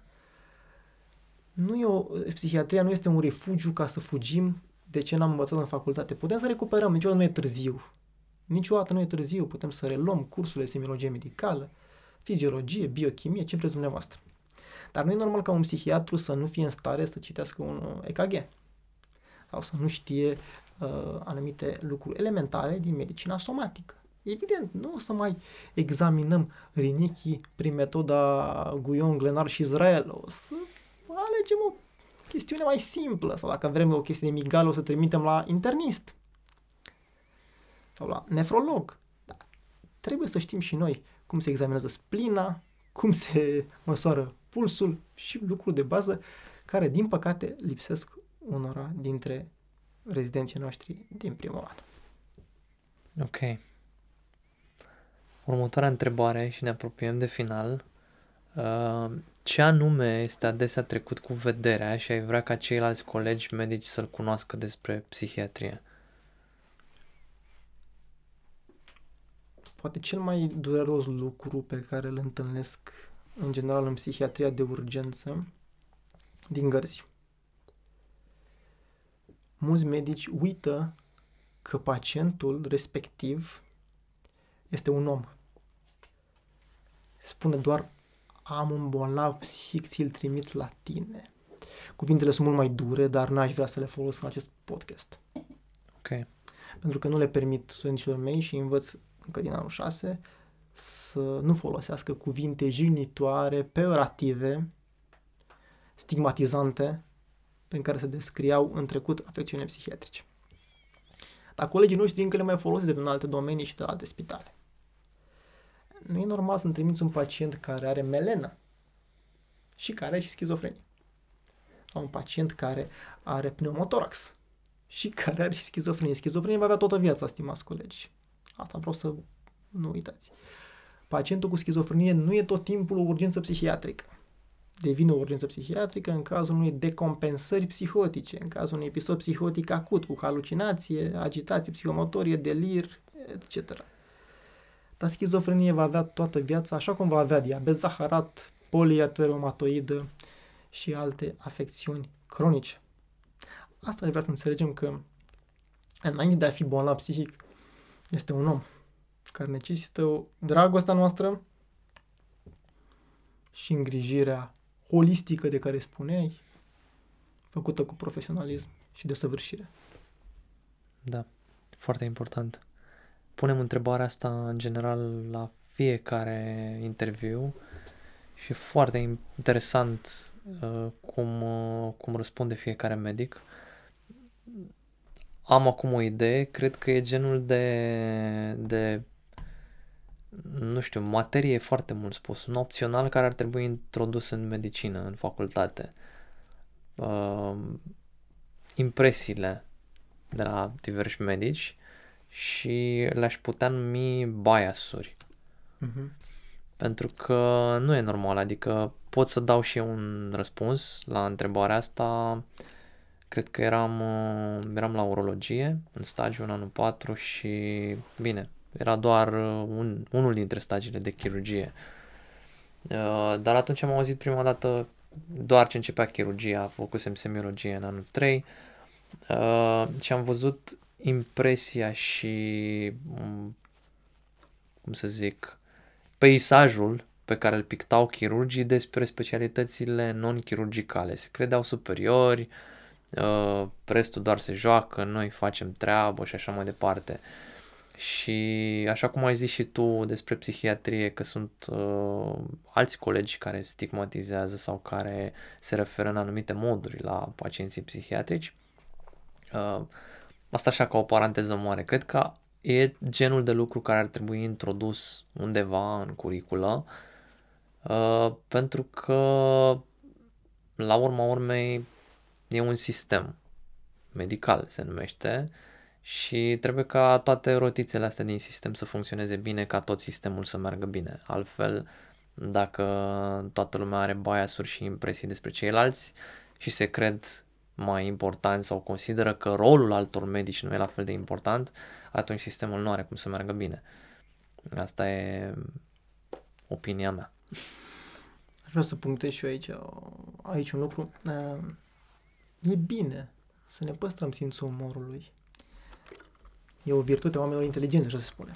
[SPEAKER 3] nu e o, psihiatria nu este un refugiu ca să fugim de ce n-am învățat în facultate. Putem să recuperăm, niciodată nu e târziu. Niciodată nu e târziu, putem să reluăm cursurile de semiologie medicală, fiziologie, biochimie, ce vreți dumneavoastră. Dar nu e normal ca un psihiatru să nu fie în stare să citească un EKG sau să nu știe uh, anumite lucruri elementare din medicina somatică. Evident, nu o să mai examinăm rinichii prin metoda Guion, Glenar și Israel. O să alegem o chestiune mai simplă sau dacă vrem o chestie de migală o să trimitem la internist sau la nefrolog. Da. Trebuie să știm și noi cum se examinează splina, cum se măsoară pulsul și lucruri de bază care, din păcate, lipsesc unora dintre rezidenții noștri din primul an.
[SPEAKER 2] Ok. Următoarea întrebare și ne apropiem de final. Uh, ce anume este adesea trecut cu vederea și ai vrea ca ceilalți colegi medici să-l cunoască despre psihiatrie?
[SPEAKER 3] Poate cel mai dureros lucru pe care îl întâlnesc în general în psihiatria de urgență din gărzi. Mulți medici uită că pacientul respectiv este un om. Spune doar am un bolnav psihic, ți-l trimit la tine. Cuvintele sunt mult mai dure, dar n-aș vrea să le folosesc în acest podcast.
[SPEAKER 2] Ok.
[SPEAKER 3] Pentru că nu le permit studenților mei și învăț încă din anul 6 să nu folosească cuvinte jignitoare, peorative, stigmatizante, prin care se descriau în trecut afecțiune psihiatrice. Dar colegii noștri încă le mai folosesc de în alte domenii și de la alte spitale. Nu e normal să-mi trimiți un pacient care are melenă și care are și schizofrenie. Sau un pacient care are pneumotorax și care are și schizofrenie. Schizofrenie va avea toată viața, stimați colegi. Asta vreau să nu uitați. Pacientul cu schizofrenie nu e tot timpul o urgență psihiatrică. Devine o urgență psihiatrică în cazul unei decompensări psihotice, în cazul unui episod psihotic acut cu halucinație, agitație psihomotorie, delir, etc. Dar schizofrenie va avea toată viața, așa cum va avea diabet zaharat, poliateromatoidă și alte afecțiuni cronice. Asta vrea să înțelegem că înainte de a fi bolnav psihic, este un om care necesită o dragostea noastră și îngrijirea holistică de care spuneai, făcută cu profesionalism și desăvârșire.
[SPEAKER 2] Da, foarte important. Punem întrebarea asta în general la fiecare interviu și foarte interesant uh, cum, uh, cum răspunde fiecare medic. am acum o idee, cred că e genul de, de nu știu, materie foarte mult spus, un opțional care ar trebui introdus în medicină, în facultate. Uh, impresiile de la diversi medici și le-aș putea numi biasuri.
[SPEAKER 3] Uh-huh.
[SPEAKER 2] Pentru că nu e normal, adică pot să dau și eu un răspuns la întrebarea asta. Cred că eram, uh, eram la urologie în stagiu în anul 4 și bine, era doar uh, un, unul dintre stagiile de chirurgie. Uh, dar atunci am auzit prima dată doar ce începea chirurgia, făcusem semiologie în anul 3 și am văzut impresia și, um, cum să zic, peisajul pe care îl pictau chirurgii despre specialitățile non-chirurgicale. Se credeau superiori, uh, restul doar se joacă, noi facem treabă și așa mai departe. Și așa cum ai zis și tu despre psihiatrie, că sunt uh, alți colegi care stigmatizează sau care se referă în anumite moduri la pacienții psihiatrici, uh, asta așa ca o paranteză mare. Cred că e genul de lucru care ar trebui introdus undeva în curiculă, uh, pentru că la urma urmei e un sistem medical, se numește, și trebuie ca toate rotițele astea din sistem să funcționeze bine, ca tot sistemul să meargă bine. Altfel, dacă toată lumea are biasuri și impresii despre ceilalți și se cred mai important sau consideră că rolul altor medici nu e la fel de important, atunci sistemul nu are cum să meargă bine. Asta e opinia mea.
[SPEAKER 3] Aș vrea să punctez și eu aici, aici un lucru. E bine să ne păstrăm simțul umorului. E o virtute a oamenilor inteligenți, așa se spune.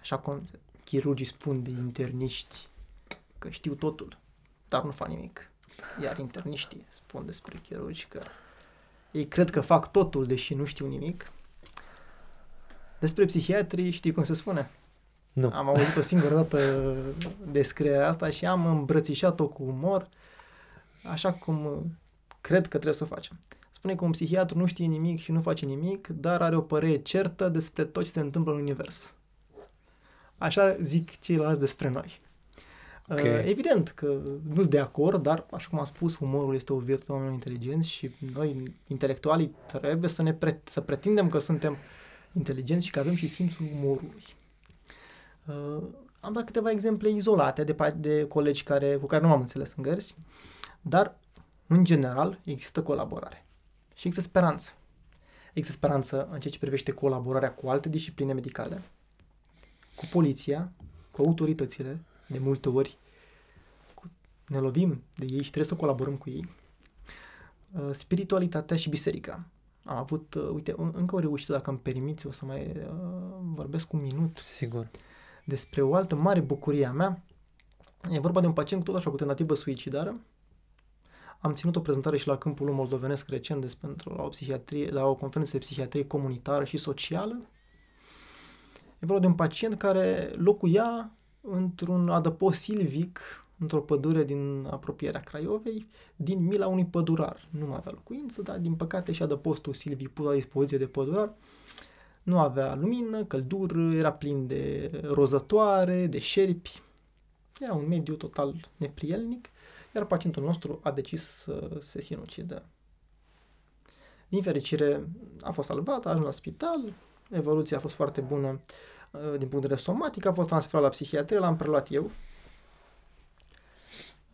[SPEAKER 3] Așa cum chirurgii spun de interniști că știu totul, dar nu fac nimic. Iar interniștii spun despre chirurgi că ei cred că fac totul, deși nu știu nimic. Despre psihiatrii știi cum se spune?
[SPEAKER 2] Nu.
[SPEAKER 3] Am auzit o singură dată descrierea asta și am îmbrățișat-o cu umor, așa cum cred că trebuie să o facem. Spune că un psihiatru nu știe nimic și nu face nimic, dar are o părere certă despre tot ce se întâmplă în univers. Așa zic ceilalți despre noi. Okay. Uh, evident că nu sunt de acord, dar, așa cum am spus, umorul este o virtute a oamenilor inteligenți și noi, intelectualii, trebuie să ne pre- să pretindem că suntem inteligenți și că avem și simțul umorului. Uh, am dat câteva exemple izolate de, de colegi care, cu care nu m-am înțeles în gărzi, dar, în general, există colaborare și există speranță. Există speranță în ceea ce privește colaborarea cu alte discipline medicale, cu poliția, cu autoritățile, de multe ori ne lovim de ei și trebuie să colaborăm cu ei. Uh, spiritualitatea și biserica. Am avut, uh, uite, încă o reușită, dacă îmi permiți, o să mai uh, vorbesc un minut.
[SPEAKER 2] Sigur.
[SPEAKER 3] Despre o altă mare bucurie a mea. E vorba de un pacient tot așa cu tentativă suicidară. Am ținut o prezentare și la câmpul moldovenesc recent despre la o, psihiatrie, la o conferință de psihiatrie comunitară și socială. E vorba de un pacient care locuia într-un adăpost silvic, într-o pădure din apropierea Craiovei, din mila unui pădurar. Nu avea locuință, dar din păcate și adăpostul silvic pus la dispoziție de pădurar nu avea lumină, căldură, era plin de rozătoare, de șerpi. Era un mediu total neprielnic, iar pacientul nostru a decis să se sinucidă. Din fericire a fost salvat, a ajuns la spital, evoluția a fost foarte bună Uh, din punct de vedere somatic, a fost transferat la psihiatrie, l-am preluat eu.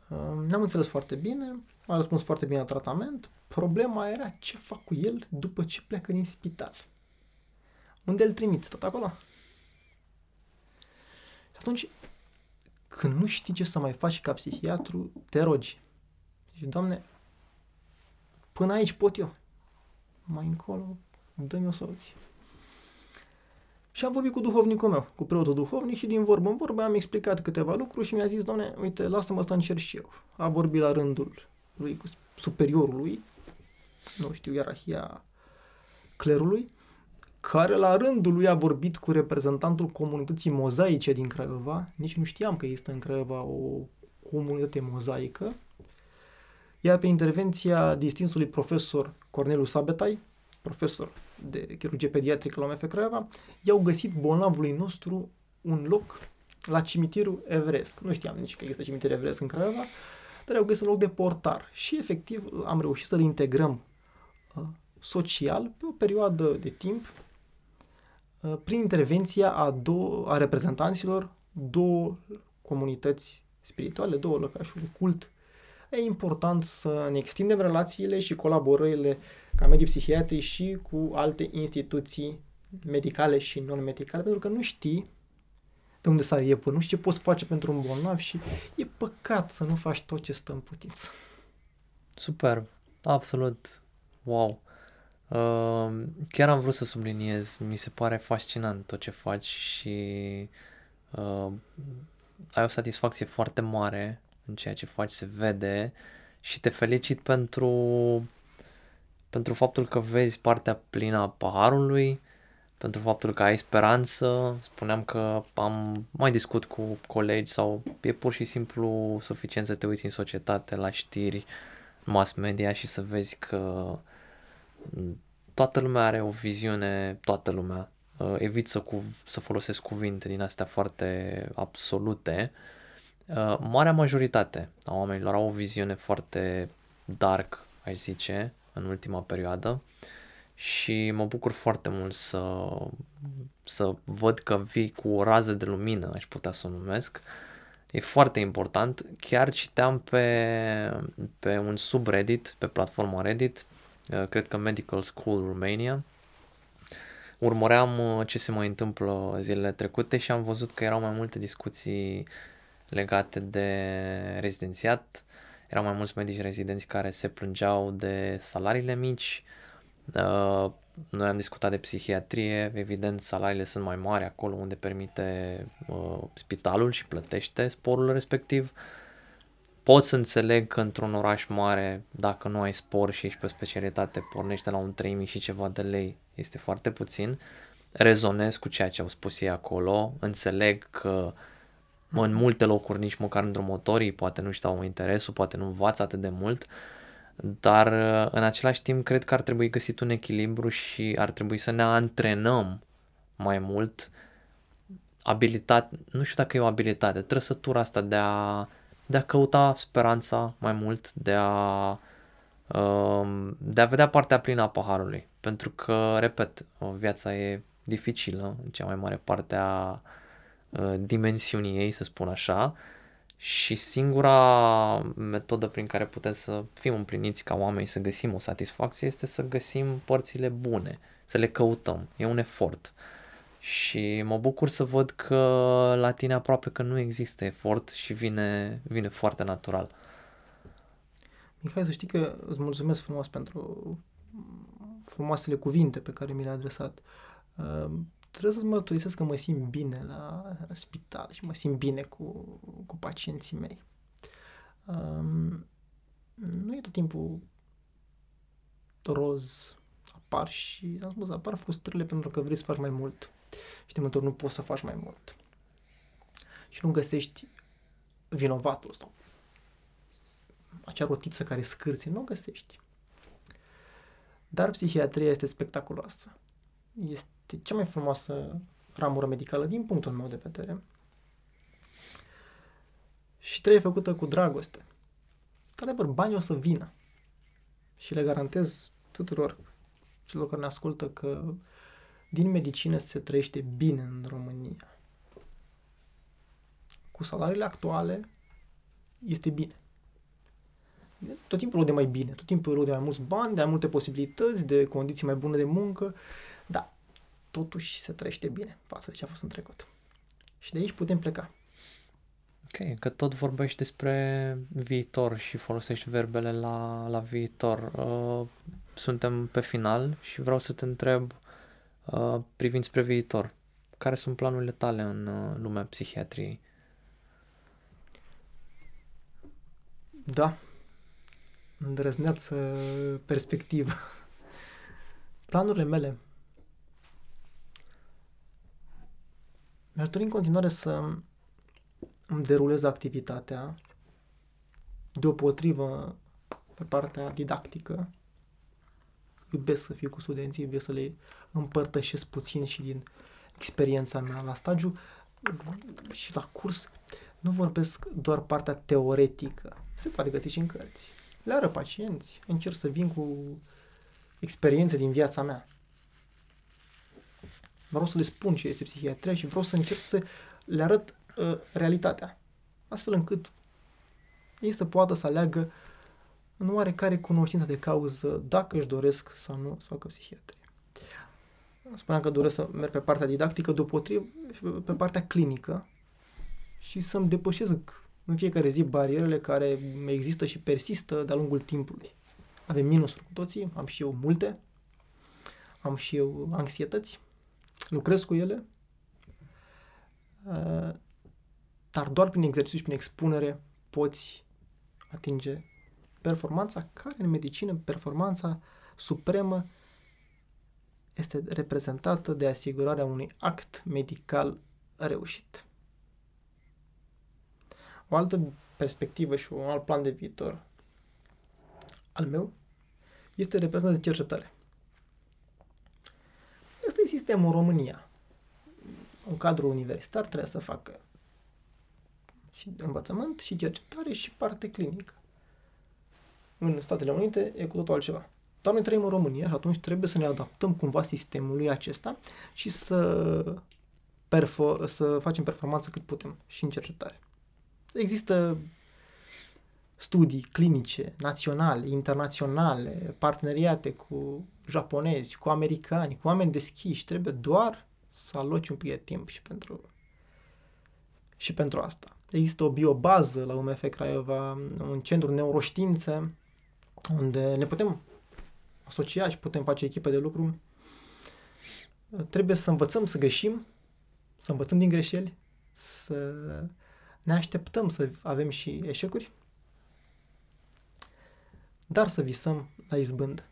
[SPEAKER 3] Uh, ne-am înțeles foarte bine, a răspuns foarte bine la tratament. Problema era ce fac cu el după ce pleacă din spital. Unde îl trimit? Tot acolo? Și atunci, când nu știi ce să mai faci ca psihiatru, te rogi. Și, Doamne, până aici pot eu. Mai încolo, dă-mi o soluție. Și am vorbit cu duhovnicul meu, cu preotul duhovnic și din vorbă în vorbă am explicat câteva lucruri și mi-a zis, doamne, uite, lasă-mă să încerc și eu. A vorbit la rândul lui cu superiorul lui, nu știu, ierarhia clerului, care la rândul lui a vorbit cu reprezentantul comunității mozaice din Craiova. Nici nu știam că există în Craiova o comunitate mozaică. Iar pe intervenția distinsului profesor Corneliu Sabetai, profesor de chirurgie pediatrică la MF Craiova, i-au găsit bolnavului nostru un loc la cimitirul Everest. Nu știam nici că există cimitir Everest în Craiova, dar au găsit un loc de portar și efectiv am reușit să-l integrăm uh, social pe o perioadă de timp uh, prin intervenția a, două, a reprezentanților două comunități spirituale, două lăcașuri, cult. E important să ne extindem relațiile și colaborările ca medii psihiatri și cu alte instituții medicale și non-medicale, pentru că nu știi de unde să e până, nu știi ce poți face pentru un bolnav și e păcat să nu faci tot ce stă în putință.
[SPEAKER 2] Super, absolut, wow. Uh, chiar am vrut să subliniez, mi se pare fascinant tot ce faci și uh, ai o satisfacție foarte mare în ceea ce faci, se vede și te felicit pentru, pentru faptul că vezi partea plină a paharului, pentru faptul că ai speranță. Spuneam că am mai discut cu colegi sau e pur și simplu suficient să te uiți în societate, la știri, mass media și să vezi că toată lumea are o viziune, toată lumea. Uh, evit să, cu, să folosesc cuvinte din astea foarte absolute. Uh, marea majoritate a oamenilor au o viziune foarte dark, aș zice, în ultima perioadă și mă bucur foarte mult să, să văd că vii cu o rază de lumină, aș putea să o numesc. E foarte important. Chiar citeam pe, pe un subreddit, pe platforma Reddit, uh, cred că Medical School Romania, urmăream uh, ce se mai întâmplă zilele trecute și am văzut că erau mai multe discuții legate de rezidențiat. Erau mai mulți medici rezidenți care se plângeau de salariile mici, Uh, noi am discutat de psihiatrie, evident salariile sunt mai mari acolo unde permite uh, spitalul și plătește sporul respectiv. Pot să înțeleg că într-un oraș mare, dacă nu ai spor și ești pe o specialitate, pornește la un 3000 și ceva de lei, este foarte puțin. Rezonez cu ceea ce au spus ei acolo, înțeleg că în multe locuri nici măcar îndrumătorii poate nu știu interesul, poate nu învață atât de mult, uh, dar uh, în același timp cred că ar trebui găsit un echilibru și ar trebui să ne antrenăm mai mult abilitate, nu știu dacă e o abilitate, trăsătura asta de a, de a căuta speranța mai mult, de a, um, de a vedea partea plină a paharului. Pentru că, repet, viața e dificilă în cea mai mare parte a uh, dimensiunii ei, să spun așa, și singura metodă prin care putem să fim împliniți ca oameni, să găsim o satisfacție, este să găsim părțile bune, să le căutăm. E un efort. Și mă bucur să văd că la tine aproape că nu există efort și vine, vine foarte natural.
[SPEAKER 3] Mihai, să știi că îți mulțumesc frumos pentru frumoasele cuvinte pe care mi le-ai adresat trebuie să mărturisesc că mă simt bine la spital și mă simt bine cu, cu pacienții mei. Um, nu e tot timpul roz, apar și, am spus, apar frustrările pentru că vrei să faci mai mult și de multe ori nu poți să faci mai mult. Și nu găsești vinovatul sau acea rotiță care scârție, nu o găsești. Dar psihiatria este spectaculoasă. Este este cea mai frumoasă ramură medicală din punctul meu de vedere. Și trebuie făcută cu dragoste. Într-adevăr, banii o să vină. Și le garantez tuturor celor care ne ascultă că din medicină se trăiește bine în România. Cu salariile actuale este bine. Tot timpul o de mai bine, tot timpul o de mai mulți bani, de mai multe posibilități, de condiții mai bune de muncă, da, totuși se trăiește bine față de ce a fost în trecut. Și de aici putem pleca.
[SPEAKER 2] Ok, că tot vorbești despre viitor și folosești verbele la, la viitor. Uh, suntem pe final și vreau să te întreb, uh, privind spre viitor, care sunt planurile tale în uh, lumea psihiatriei?
[SPEAKER 3] Da, îndrăzneață perspectivă. Planurile mele Mi-aș dori în continuare să îmi derulez activitatea deopotrivă pe partea didactică iubesc să fiu cu studenții, iubesc să le împărtășesc puțin și din experiența mea la stagiu și la curs. Nu vorbesc doar partea teoretică, se poate găsi și în cărți. Le arăt pacienți, încerc să vin cu experiențe din viața mea. Vreau să le spun ce este psihiatria și vreau să încerc să le arăt uh, realitatea. Astfel încât ei să poată să aleagă în oarecare cunoștință de cauză dacă își doresc sau nu să facă psihiatrie. Spuneam că doresc să merg pe partea didactică, deopotrivă pe partea clinică și să-mi depășesc în fiecare zi barierele care există și persistă de-a lungul timpului. Avem minusuri cu toții, am și eu multe, am și eu anxietăți, lucrez cu ele, uh, dar doar prin exercițiu și prin expunere poți atinge performanța care în medicină, performanța supremă este reprezentată de asigurarea unui act medical reușit. O altă perspectivă și un alt plan de viitor al meu este reprezentat de cercetare. Asta e sistemul în România. Un cadru universitar trebuie să facă și învățământ, și cercetare, și parte clinică. În Statele Unite e cu totul altceva. Dar noi trăim în România și atunci trebuie să ne adaptăm cumva sistemului acesta și să, perfor- să facem performanță cât putem și în cercetare. Există studii clinice, naționale, internaționale, parteneriate cu japonezi, cu americani, cu oameni deschiși. Trebuie doar să aloci un pic de timp și pentru, și pentru asta. Există o biobază la UMF Craiova, un centru neuroștiințe, unde ne putem asocia și putem face echipe de lucru. Trebuie să învățăm să greșim, să învățăm din greșeli, să ne așteptăm să avem și eșecuri, dar să visăm la izbândă.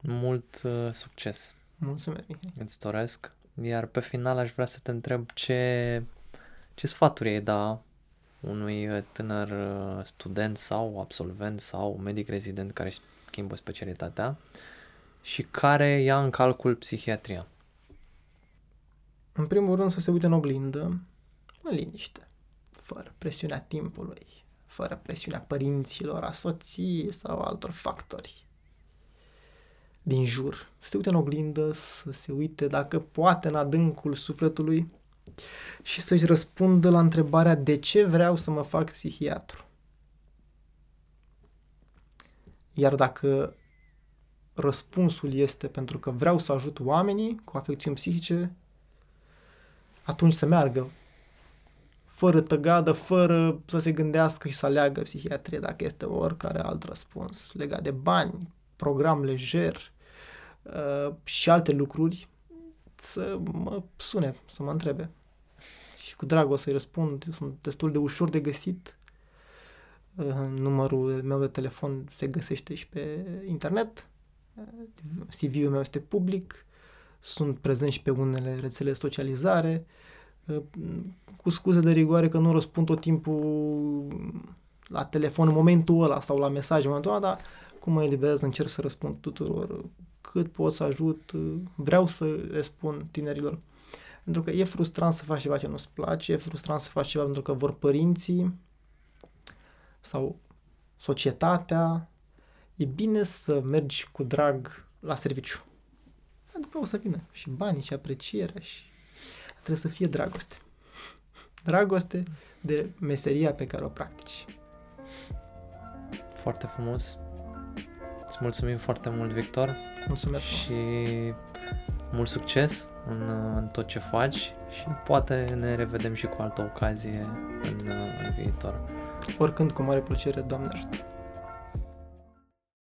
[SPEAKER 2] Mult uh, succes!
[SPEAKER 3] Mulțumesc, Mihai.
[SPEAKER 2] Îți doresc. Iar pe final aș vrea să te întreb ce, ce sfaturi ai da unui uh, tânăr uh, student sau absolvent sau medic rezident care își schimbă specialitatea și care ia în calcul psihiatria.
[SPEAKER 3] În primul rând să se uite în oglindă, în liniște, fără presiunea timpului, fără presiunea părinților, a soției sau altor factori din jur. Să se uite în oglindă, să se uite dacă poate în adâncul sufletului și să-și răspundă la întrebarea de ce vreau să mă fac psihiatru. Iar dacă răspunsul este pentru că vreau să ajut oamenii cu afecțiuni psihice, atunci să meargă fără tăgadă, fără să se gândească și să aleagă psihiatrie dacă este oricare alt răspuns legat de bani, program lejer uh, și alte lucruri, să mă sune, să mă întrebe. Și cu drag o să-i răspund, sunt destul de ușor de găsit. Uh, numărul meu de telefon se găsește și pe internet. Uh, CV-ul meu este public. Sunt prezent și pe unele rețele de socializare. Uh, cu scuze de rigoare că nu răspund tot timpul la telefon în momentul ăla sau la mesaj în momentul ăla, dar cum mă eliberez, încerc să răspund tuturor cât pot să ajut, vreau să le spun tinerilor. Pentru că e frustrant să faci ceva ce nu-ți place, e frustrant să faci ceva pentru că vor părinții sau societatea. E bine să mergi cu drag la serviciu. După o să vină și banii și aprecierea și trebuie să fie dragoste. Dragoste de meseria pe care o practici.
[SPEAKER 2] Foarte frumos. Îți mulțumim foarte mult, Victor.
[SPEAKER 3] Mulțumesc
[SPEAKER 2] Și mult succes în, în tot ce faci și poate ne revedem și cu altă ocazie în, în viitor.
[SPEAKER 3] Oricând, cu mare plăcere, Doamne ajută!